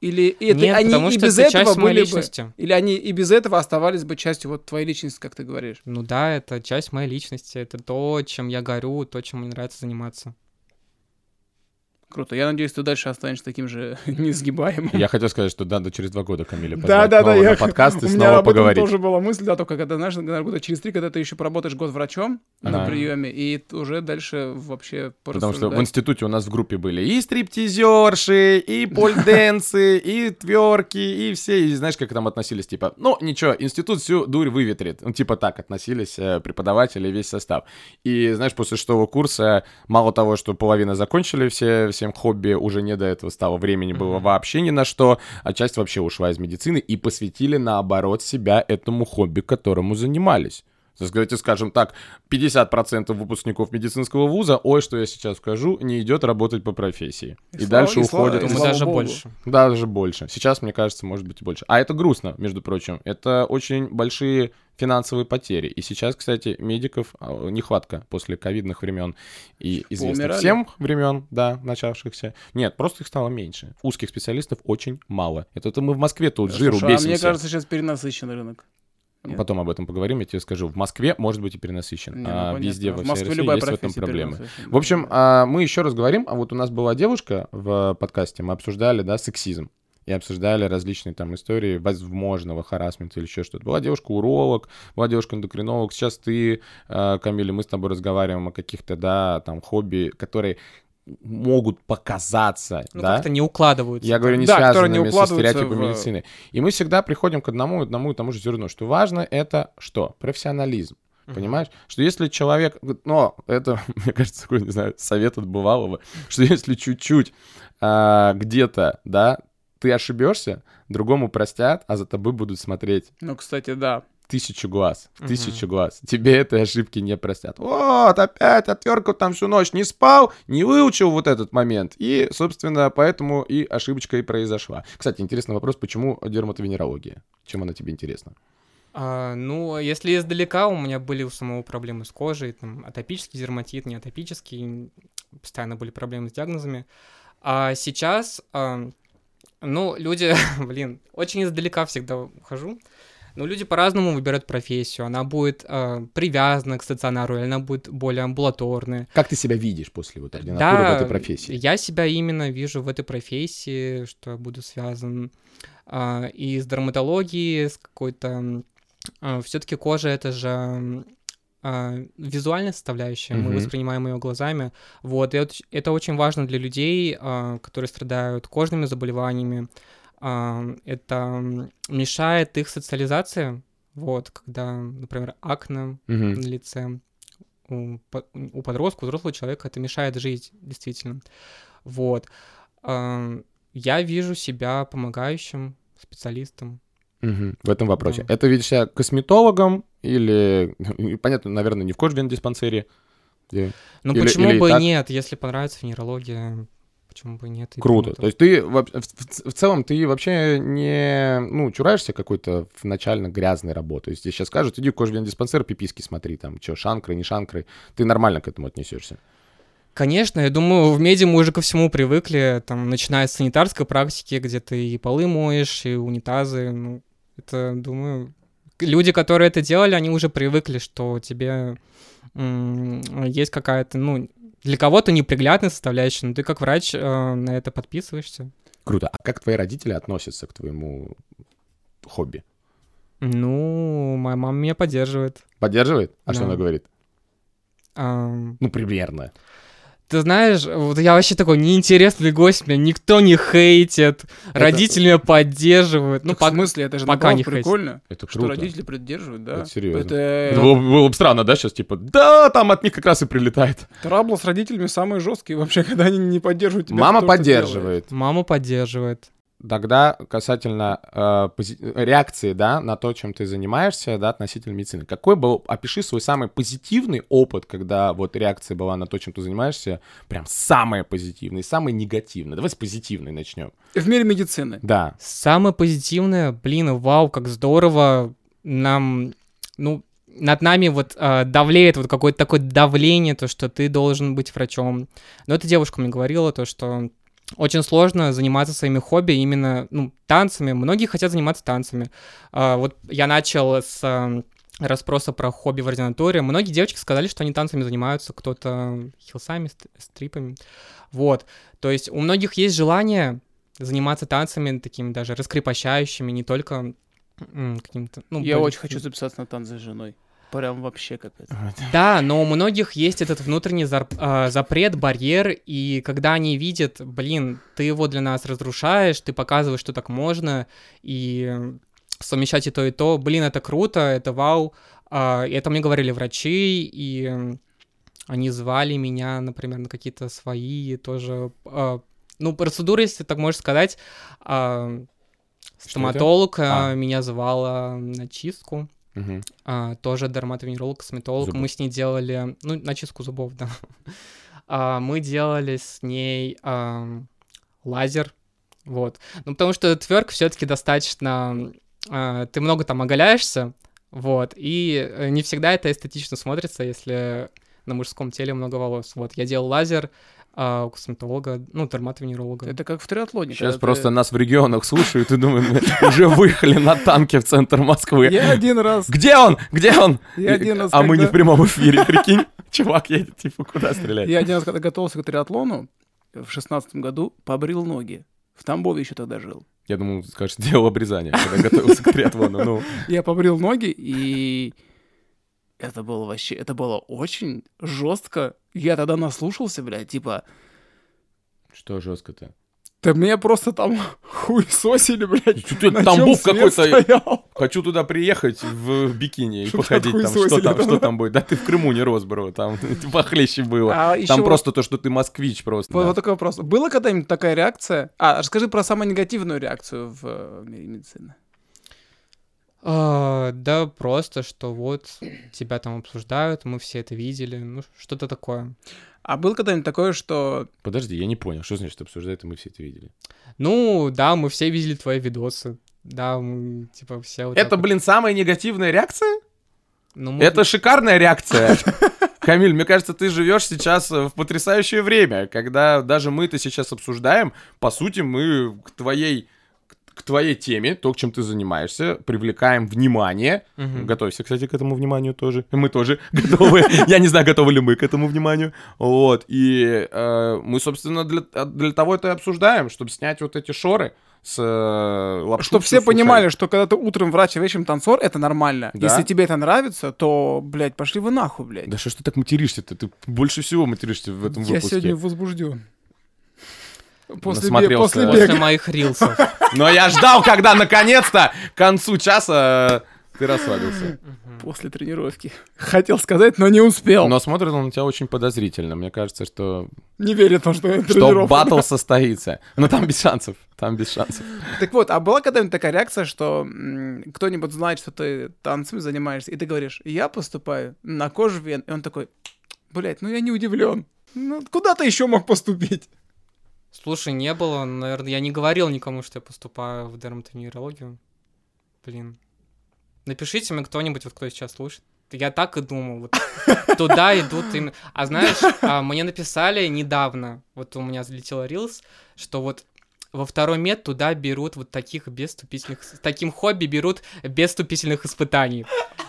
или это, Нет, они потому и что без это этого часть были моей личности. бы, или они и без этого оставались бы частью вот твоей личности, как ты говоришь? Ну да, это часть моей личности, это то, чем я горю, то, чем мне нравится заниматься. Круто. Я надеюсь, ты дальше останешься таким же *laughs* несгибаемым. Я хотел сказать, что надо через два года Камиля да, да, да, я... *laughs* подкаст и У снова меня об поговорить. тоже была мысль, да, только когда, знаешь, года через три, когда ты еще поработаешь год врачом ага. на приеме, и уже дальше вообще Потому что в институте у нас в группе были и стриптизерши, и *laughs* польденсы, и тверки, и все, и знаешь, как там относились, типа, ну, ничего, институт всю дурь выветрит. Ну, типа так относились э, преподаватели, весь состав. И, знаешь, после шестого курса, мало того, что половина закончили все, все всем хобби уже не до этого стало. Времени было вообще ни на что, а часть вообще ушла из медицины и посвятили, наоборот, себя этому хобби, которому занимались. То есть, скажем так, 50% выпускников медицинского вуза, ой, что я сейчас скажу, не идет работать по профессии. И, и дальше и уходит. Слава, и даже Богу. больше. Даже больше. Сейчас, мне кажется, может быть больше. А это грустно, между прочим. Это очень большие финансовые потери. И сейчас, кстати, медиков а, нехватка после ковидных времен и известных всем времен, да, начавшихся. Нет, просто их стало меньше. Узких специалистов очень мало. Это, мы в Москве тут жиру Слушай, бесимся. А мне кажется, сейчас перенасыщен рынок. Нет. Потом об этом поговорим, я тебе скажу. В Москве может быть и перенасыщен, Не, ну, а везде во всей России есть в этом проблемы. В общем, а, мы еще раз говорим, а вот у нас была девушка в подкасте, мы обсуждали, да, сексизм и обсуждали различные там истории возможного харасмента или еще что-то. Была девушка-уролог, была девушка-эндокринолог. Сейчас ты, а, Камиль, мы с тобой разговариваем о каких-то, да, там, хобби, которые могут показаться, ну, да? как-то не укладываются. Я говорю, не да, связанными не со стереотипами в... медицины. И мы всегда приходим к одному, одному и тому же зерну, что важно это что? Профессионализм. Uh-huh. Понимаешь? Что если человек... Но это, *laughs* мне кажется, такой, не знаю, совет от бывалого, что если чуть-чуть а, где-то, да, ты ошибешься, другому простят, а за тобой будут смотреть. Ну, кстати, да тысячу глаз, в тысячу угу. глаз. Тебе этой ошибки не простят. Вот, опять отвертку там всю ночь не спал, не выучил вот этот момент. И, собственно, поэтому и ошибочка и произошла. Кстати, интересный вопрос, почему дерматовенерология? Чем она тебе интересна? А, ну, если издалека у меня были у самого проблемы с кожей, там, атопический дерматит, не атопический, постоянно были проблемы с диагнозами. А сейчас а, Ну, люди, *laughs* блин, очень издалека всегда хожу. Но люди по-разному выбирают профессию. Она будет э, привязана к стационару, или она будет более амбулаторная. Как ты себя видишь после вот ординатуры Да, в этой профессии? я себя именно вижу в этой профессии, что я буду связан а, и с дерматологией, с какой-то... все-таки кожа — это же а, визуальная составляющая, мы Мгм. воспринимаем ее глазами. Вот, и это, очень важно для людей, а, которые страдают кожными заболеваниями. Это мешает их социализации, вот, когда, например, акне Мгм. на лице у, у подростка, у взрослого человека это мешает жить, действительно. Вот. Я вижу себя помогающим специалистом. Мгм. В этом вопросе. Да. Это видишь себя косметологом или, *laughs* понятно, наверное, не в кожвен-диспансере, где Ну Или- почему или бы так? нет, если понравится нейрология, почему бы нет? Круто. дерматология? То есть ты в, в- в целом ты вообще не ну чураешься какой-то в начально грязной работы. Если тебе сейчас скажут, иди в кожвен-диспансер, пиписки смотри, там, что, шанкры, не шанкры, ты нормально к этому отнесешься. Конечно, я думаю, в меди мы уже ко всему привыкли, там, начиная с санитарской практики, где ты и полы моешь, и унитазы, ну, это, думаю, люди, которые это делали, они уже привыкли, что тебе есть какая-то, ну, для кого-то неприглядная составляющая, но ты как врач э, на это подписываешься. Круто. А как твои родители относятся к твоему хобби? Ну, моя мама меня поддерживает. Поддерживает? А что Да. она говорит? Ам, Ну, примерно. Ты знаешь, вот я вообще такой неинтересный гость, меня никто не хейтит, родители меня поддерживают. Ну, Так в пок- смысле, это же пока не прикольно, Это что круто. родители поддерживают, да? Это серьезно. Это, Это было, было бы странно, да, сейчас, типа, да, там от них как раз и прилетает. Траблы с родителями самые жесткие вообще, *laughs* когда они не поддерживают тебя. в Мама что поддерживает. Мама поддерживает. Тогда касательно э, пози- реакции, да, на то, чем ты занимаешься, да, относительно медицины. Какой был, опиши свой самый позитивный опыт, когда вот реакция была на то, чем ты занимаешься, прям самая позитивная и самая негативная. Давай с позитивной начнем. В мире медицины. Да. Самое позитивное, блин, вау, как здорово нам, ну, над нами вот э, давлеет вот какое-то такое давление, то, что ты должен быть врачом. Но эта девушка мне говорила, то, что очень сложно заниматься своими хобби именно, ну, танцами. Многие хотят заниматься танцами. А, вот я начал с э, расспроса про хобби в ординатуре. Многие девочки сказали, что они танцами занимаются, кто-то хилсами, ст- стрипами. Вот. То есть у многих есть желание заниматься танцами такими даже раскрепощающими, не только каким-то... Ну, Я более- очень хочу записаться на танцы с женой. Прям вообще капец. Да, но у многих есть этот внутренний зар- а, запрет, барьер, и когда они видят, блин, ты его для нас разрушаешь, ты показываешь, что так можно, и совмещать и то, и то, блин, это круто, это вау. И это мне говорили врачи, и они звали меня, например, на какие-то свои тоже, а, ну, процедуры, если так можно сказать. а, Стоматолог А. меня звала на чистку. Мгм. А, тоже дерматовенеролог, косметолог. Зубов. Мы с ней делали, ну, на чистку зубов, *laughs* да. А, мы делали с ней ам, лазер, вот. Ну, потому что тверк все-таки достаточно... а, ты много там оголяешься, вот, и э, не всегда это эстетично смотрится, если на мужском теле много волос. Вот, я делал лазер а, у косметолога, ну, дерматовенеролога. Это как в триатлоне. Сейчас просто ты- нас в регионах слушают и думают, мы *laughs* уже выехали на танке в центр Москвы. Я один раз... Где он? Где он? Я один раз, а мы не в прямом эфире, *laughs* прикинь. Чувак едет, типа, куда стрелять? Я один раз, когда готовился к триатлону, в шестнадцатом году побрил ноги. В Тамбове еще тогда жил. Я думал, скажешь, делал обрезание, когда готовился к триатлону. Ну, Я побрил ноги, и это было вообще, это было очень жестко. Я тогда наслушался, блядь, типа, что жестко-то? да меня просто там *laughs* хуй сосили, блядь. Что ты, Тамбов какой-то. Хочу туда приехать в бикини и походить там. Что там, что там будет? Да ты в Крыму не рос, бро, там *laughs* похлеще было. А Там просто то, что ты москвич просто. Вот, такой вопрос. Была когда-нибудь такая реакция? А, расскажи про самую негативную реакцию в э, мире медицины. А, да, просто, что вот тебя там обсуждают, мы все это видели, ну, что-то такое. А было когда-нибудь такое, что... Подожди, я не понял, что значит обсуждать, и мы все это видели. Ну, да, мы все видели твои видосы. Да, мы, типа, все вот так Это, вот. блин, самая негативная реакция? Ну, мы- Это шикарная реакция. *laughs* Камиль, мне кажется, ты живешь сейчас в потрясающее время, когда даже мы это сейчас обсуждаем. По сути, мы к твоей к твоей теме, то, к чем ты занимаешься, привлекаем внимание. Мгм. Готовься, кстати, к этому вниманию тоже. Мы тоже *laughs* готовы. Я не знаю, готовы ли мы к этому вниманию. Вот. И э, мы, собственно, для, для того это и обсуждаем, чтобы снять вот эти шоры с э, лапшичной Чтобы все понимали, что когда ты утром врач, а вечером танцор, это нормально. Да. Если тебе это нравится, то, блядь, пошли вы нахуй, блядь. Да что ж ты так материшься-то? Ты больше всего материшься в этом Я выпуске. сегодня возбужден. После, бе- после После бега. моих рилсов. *laughs* Но я ждал, когда наконец-то к концу часа э, ты расслабился. После тренировки. Хотел сказать, но не успел. Но смотрит он на тебя очень подозрительно. Мне кажется, что, Не верит в то, что это что батл состоится. Но там без шансов. Там без шансов. Так вот, а была когда-нибудь такая реакция, что кто-нибудь знает, что ты танцами занимаешься, и ты говоришь, я поступаю на кожвен, и он такой, блядь, ну я не удивлен. Ну, куда ты еще мог поступить? Слушай, не было, наверное, я не говорил никому, что я поступаю в дерматоневрологию. Блин. Напишите мне кто-нибудь, вот кто сейчас слушает. Я так и думал, вот *laughs* туда идут именно. А знаешь, а, мне написали недавно, вот у меня залетел рилс, что вот во второй мед туда берут вот таких бесступительных, с таким хобби берут бесступительных испытаний.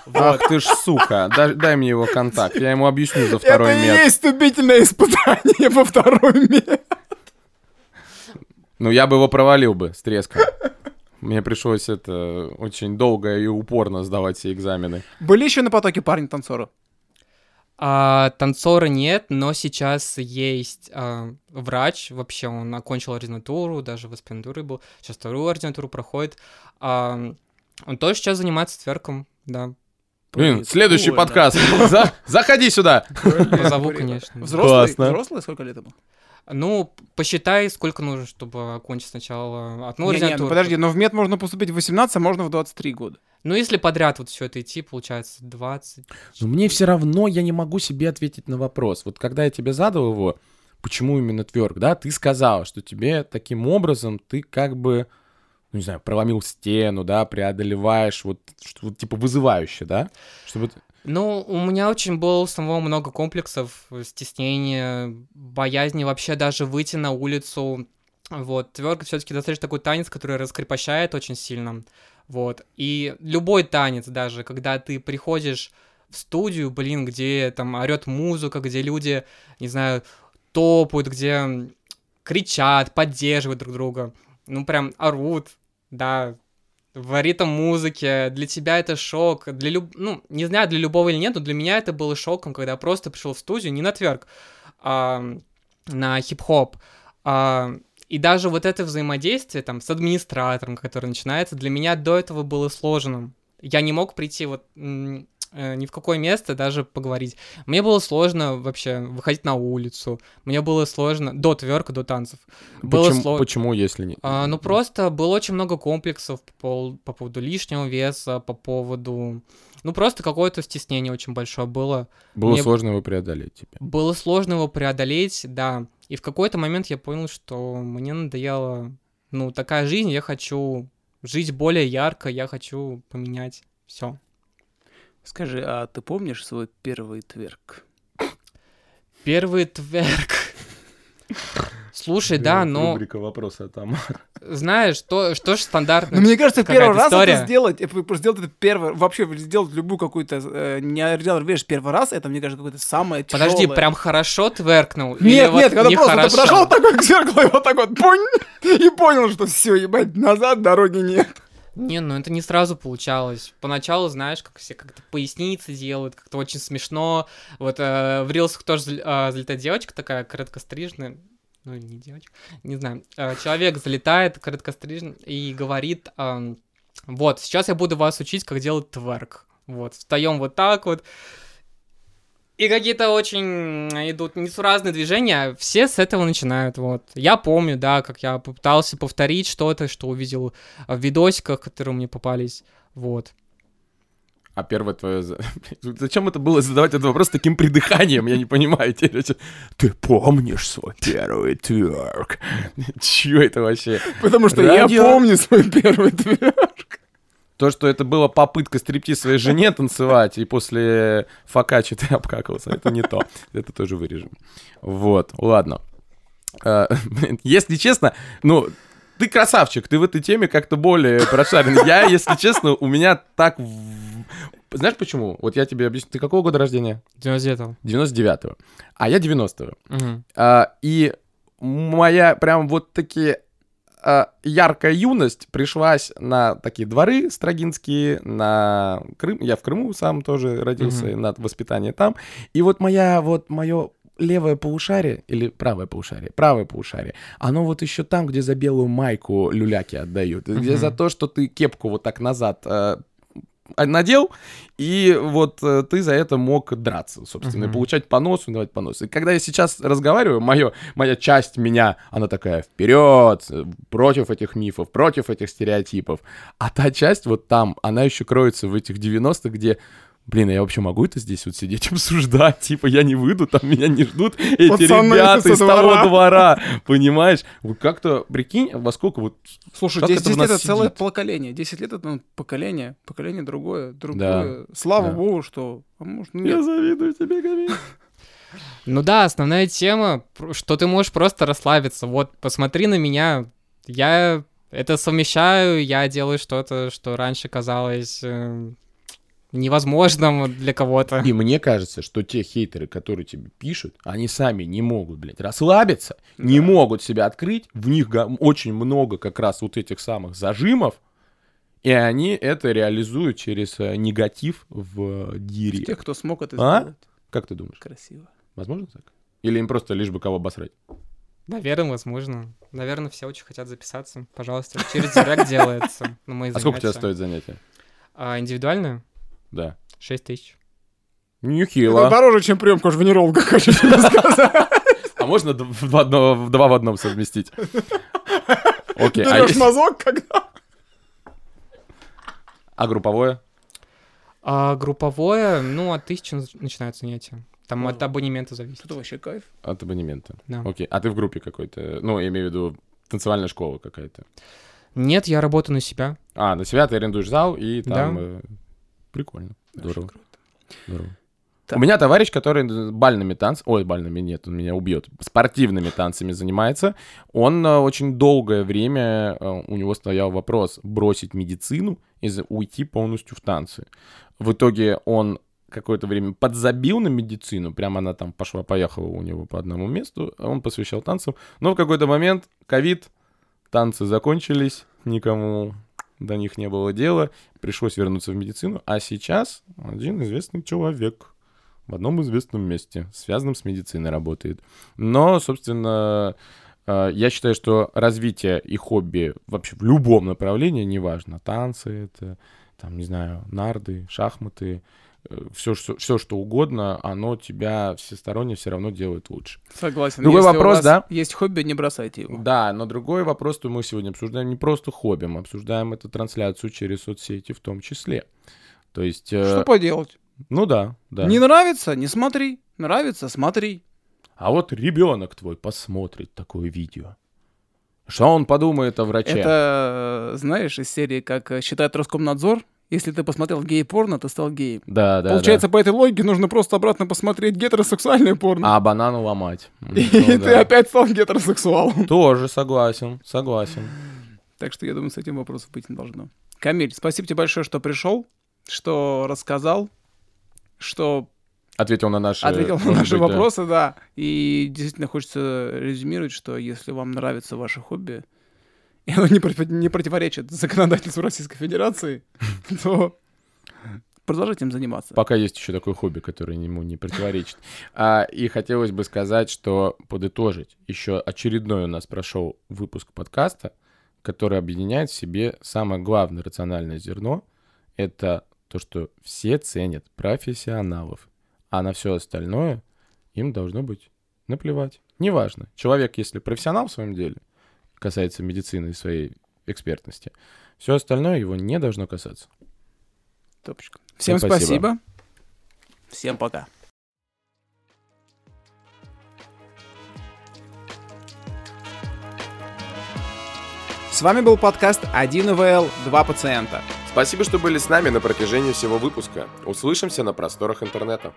Вот. Ах ты ж сука. Дай, дай мне его контакт. Я ему объясню за второй это и мет. есть вступительное испытание по второй мед. Ну, я бы его провалил бы с треском. Мне пришлось это очень долго и упорно сдавать все экзамены. Были еще на потоке парни-танцоры? А, танцора нет, но сейчас есть а, врач, вообще он окончил ординатуру, даже в аспирантуре был, сейчас вторую ординатуру проходит. А, он тоже сейчас занимается тверком, да. Блин, следующий Прикольно. подкаст. За- Заходи сюда. Позову, Блин. конечно. Взрослый? Классно. Взрослый? Сколько лет ему? Ну, посчитай, сколько нужно, чтобы окончить сначала одну Не, не, ну подожди, но в мед можно поступить в 18, а можно в 23 года. Ну, если подряд вот все это идти, получается 20. Но мне все равно я не могу себе ответить на вопрос. Вот когда я тебе задал его, почему именно тверк, да, ты сказал, что тебе таким образом ты как бы, ну не знаю, проломил стену, да, преодолеваешь вот, что, вот типа вызывающе, да? Чтобы... Ну, у меня очень было самого много комплексов, э, стеснения, боязни вообще даже выйти на улицу. Вот, тверк все-таки достаточно такой танец, который раскрепощает очень сильно. Вот, и любой танец даже, когда ты приходишь в студию, блин, где там орет музыка, где люди, не знаю, топают, где кричат, поддерживают друг друга, ну прям орут, да, в ритм музыки, для тебя это шок, для люб... ну, не знаю, для любого или нет, но для меня это было шоком, когда я просто пришел в студию, не на тверк, а на хип-хоп, а, и даже вот это взаимодействие там с администратором, который начинается, для меня до этого было сложным. Я не мог прийти вот ни в какое место даже поговорить. Мне было сложно вообще выходить на улицу. Мне было сложно до тверка, до танцев. Было Почему, сло- почему, если не... а, ну просто было очень много комплексов по, пол- по поводу лишнего веса, по поводу... Ну просто какое-то стеснение очень большое было. Было мне- сложно его преодолеть тебе. Было сложно его преодолеть, да. И в какой-то момент я понял, что мне надоело, ну, такая жизнь, я хочу жить более ярко, я хочу поменять все. Скажи, а ты помнишь свой первый тверк? Первый тверк. Слушай, да, но Рубрика вопроса там. знаешь, что, что ж стандартно. Ну, мне кажется, первый раз история. это сделать, это просто сделать это первый, вообще сделать любую какую-то, э, не оригинал вещь первый раз, это, мне кажется, какое-то самое Подожди, тяжелое. прям хорошо тверкнул? Нет, вот нет, когда просто нехорошо? ты подошел такой к зеркалу и вот так вот, пунь, и понял, что все, ебать, назад дороги нет. Не, ну это не сразу получалось. Поначалу, знаешь, как все как-то поясницы делают, как-то очень смешно. Вот э, в рилсах тоже а, залетает девочка такая, короткострижная, ну не девочка, не знаю. Э, человек залетает, короткострижный, и говорит, ам, вот, сейчас я буду вас учить, как делать тверк. Вот, встаем вот так вот. И какие-то очень идут несуразные движения, все с этого начинают, вот. Я помню, да, как я попытался повторить что-то, что увидел в видосиках, которые мне попались, вот. А первое твое... за- *laughs* Зачем это было задавать этот вопрос таким придыханием? Я не понимаю. теперь. Ты помнишь свой первый тверк? *laughs* Чё это вообще? Потому что Радио. я помню свой первый тверк. То, что это была попытка стриптиз своей жене танцевать, и после факачи ты обкакался, это не то. Это тоже вырежем. Вот, ладно. А, если честно, ну, ты красавчик, ты в этой теме как-то более прошарен. Я, если честно, у меня так... Знаешь почему? Вот я тебе объясню. Ты какого года рождения? 99-го. 99-го. А я 90-го. Угу. А, и моя прям вот такие яркая юность пришлась на такие дворы строгинские, на Крым. Я в Крыму сам тоже родился, mm на воспитание там. И вот моя, вот мое левое полушарие или правое полушарие, правое полушарие, оно вот еще там, где за белую майку люляки отдают, uh-huh. где за то, что ты кепку вот так назад э, надел, и вот э, ты за это мог драться, собственно, uh-huh. и получать понос, давать понос. И когда я сейчас разговариваю, моё, моя часть меня, она такая вперед, против этих мифов, против этих стереотипов. А та часть вот там, она еще кроется в этих 90-х, где блин, а я вообще могу это здесь вот сидеть *laughs* обсуждать? Типа, я не выйду, там меня не ждут эти Пацаны ребята из двора. того двора, понимаешь? Вот как-то, прикинь, во сколько вот... Слушай, 10 это лет — это целое поколение. 10 лет — это поколение, поколение другое, другое. Да. Слава да. богу, что... А может, нет. Я завидую тебе, Камиль. *laughs* Ну да, основная тема, что ты можешь просто расслабиться. Вот, посмотри на меня, я это совмещаю, я делаю что-то, что раньше казалось э, невозможным для кого-то. И мне кажется, что те хейтеры, которые тебе пишут, они сами не могут, блядь, расслабиться, да. не могут себя открыть, в них очень много как раз вот этих самых зажимов, и они это реализуют через э, негатив в дире. Тех, кто смог это а? сделать. Как ты думаешь? Красиво. Возможно так? Или им просто лишь бы кого обосрать? Наверное, возможно. Наверное, все очень хотят записаться. Пожалуйста, через директ делается. А сколько у тебя стоит занятие? А, индивидуально? Да. 6 тысяч. Нехило. Это дороже, чем приемка в венеролога, хочу тебе сказать. А можно два в одном совместить? Окей. Берешь а мазок когда? А групповое? А групповое, ну, от тысячи начинаются занятия. Там от абонемента зависит. Это вообще кайф. От абонемента. Да. Окей. А ты в группе какой-то? Ну, я имею в виду танцевальная школа какая-то. Нет, я работаю на себя. А, на себя ты арендуешь зал и там... Да. Прикольно. Здорово. Здорово. Так. У меня товарищ, который бальными танцами, ой, бальными нет, он меня убьет, спортивными танцами занимается. Он э, очень долгое время, э, у него стоял вопрос бросить медицину и уйти полностью в танцы. В итоге он какое-то время подзабил на медицину, прямо она там пошла-поехала у него по одному месту, он посвящал танцам. Но в какой-то момент ковид, танцы закончились, никому до них не было дела, пришлось вернуться в медицину, а сейчас один известный человек в одном известном месте, связанном с медициной работает. Но, собственно, э, я считаю, что развитие и хобби вообще в любом направлении, неважно, танцы это, там, не знаю, нарды, шахматы, все, что, все, что угодно, оно тебя всесторонне все равно делает лучше. Согласен. Другой Если вопрос, да? Есть хобби, не бросайте его. Да, но другой вопрос, что мы сегодня обсуждаем не просто хобби, мы обсуждаем эту трансляцию через соцсети в том числе. То есть... Э, что э... поделать? Ну да, да. Не нравится, не смотри. Нравится, смотри. А вот ребенок твой посмотрит такое видео. Что он подумает о враче? Это, знаешь, из серии, как э, считает Роскомнадзор, если ты посмотрел гей-порно, ты стал геем. Да, да. Получается, да. по этой логике нужно просто обратно посмотреть гетеросексуальное порно. А банану ломать. *laughs* И ну ты опять стал гетеросексуалом. Тоже согласен, согласен. Так что я думаю, с этим вопросов быть не должно. Камиль, спасибо тебе большое, что пришел, что рассказал, что Ответил на наши, Ответил на наши быть, вопросы, да. да. И действительно хочется резюмировать, что если вам нравится ваше хобби, *laughs* и оно не, против, не противоречит законодательству Российской Федерации, *laughs* то продолжайте им заниматься. Пока есть еще такое хобби, которое ему не противоречит. *laughs* А, и хотелось бы сказать, что подытожить, еще очередной у нас прошел выпуск подкаста, который объединяет в себе самое главное рациональное зерно. Это то, что все ценят профессионалов, а на все остальное им должно быть наплевать. Неважно. Человек, если профессионал в своем деле — касается медицины и своей экспертности. Все остальное его не должно касаться. Топочка. Всем, Всем спасибо. спасибо. Всем пока. вами был подкаст 1 ИВЛ, 2 пациента. Спасибо, что были с нами на протяжении всего выпуска. Услышимся на просторах интернета.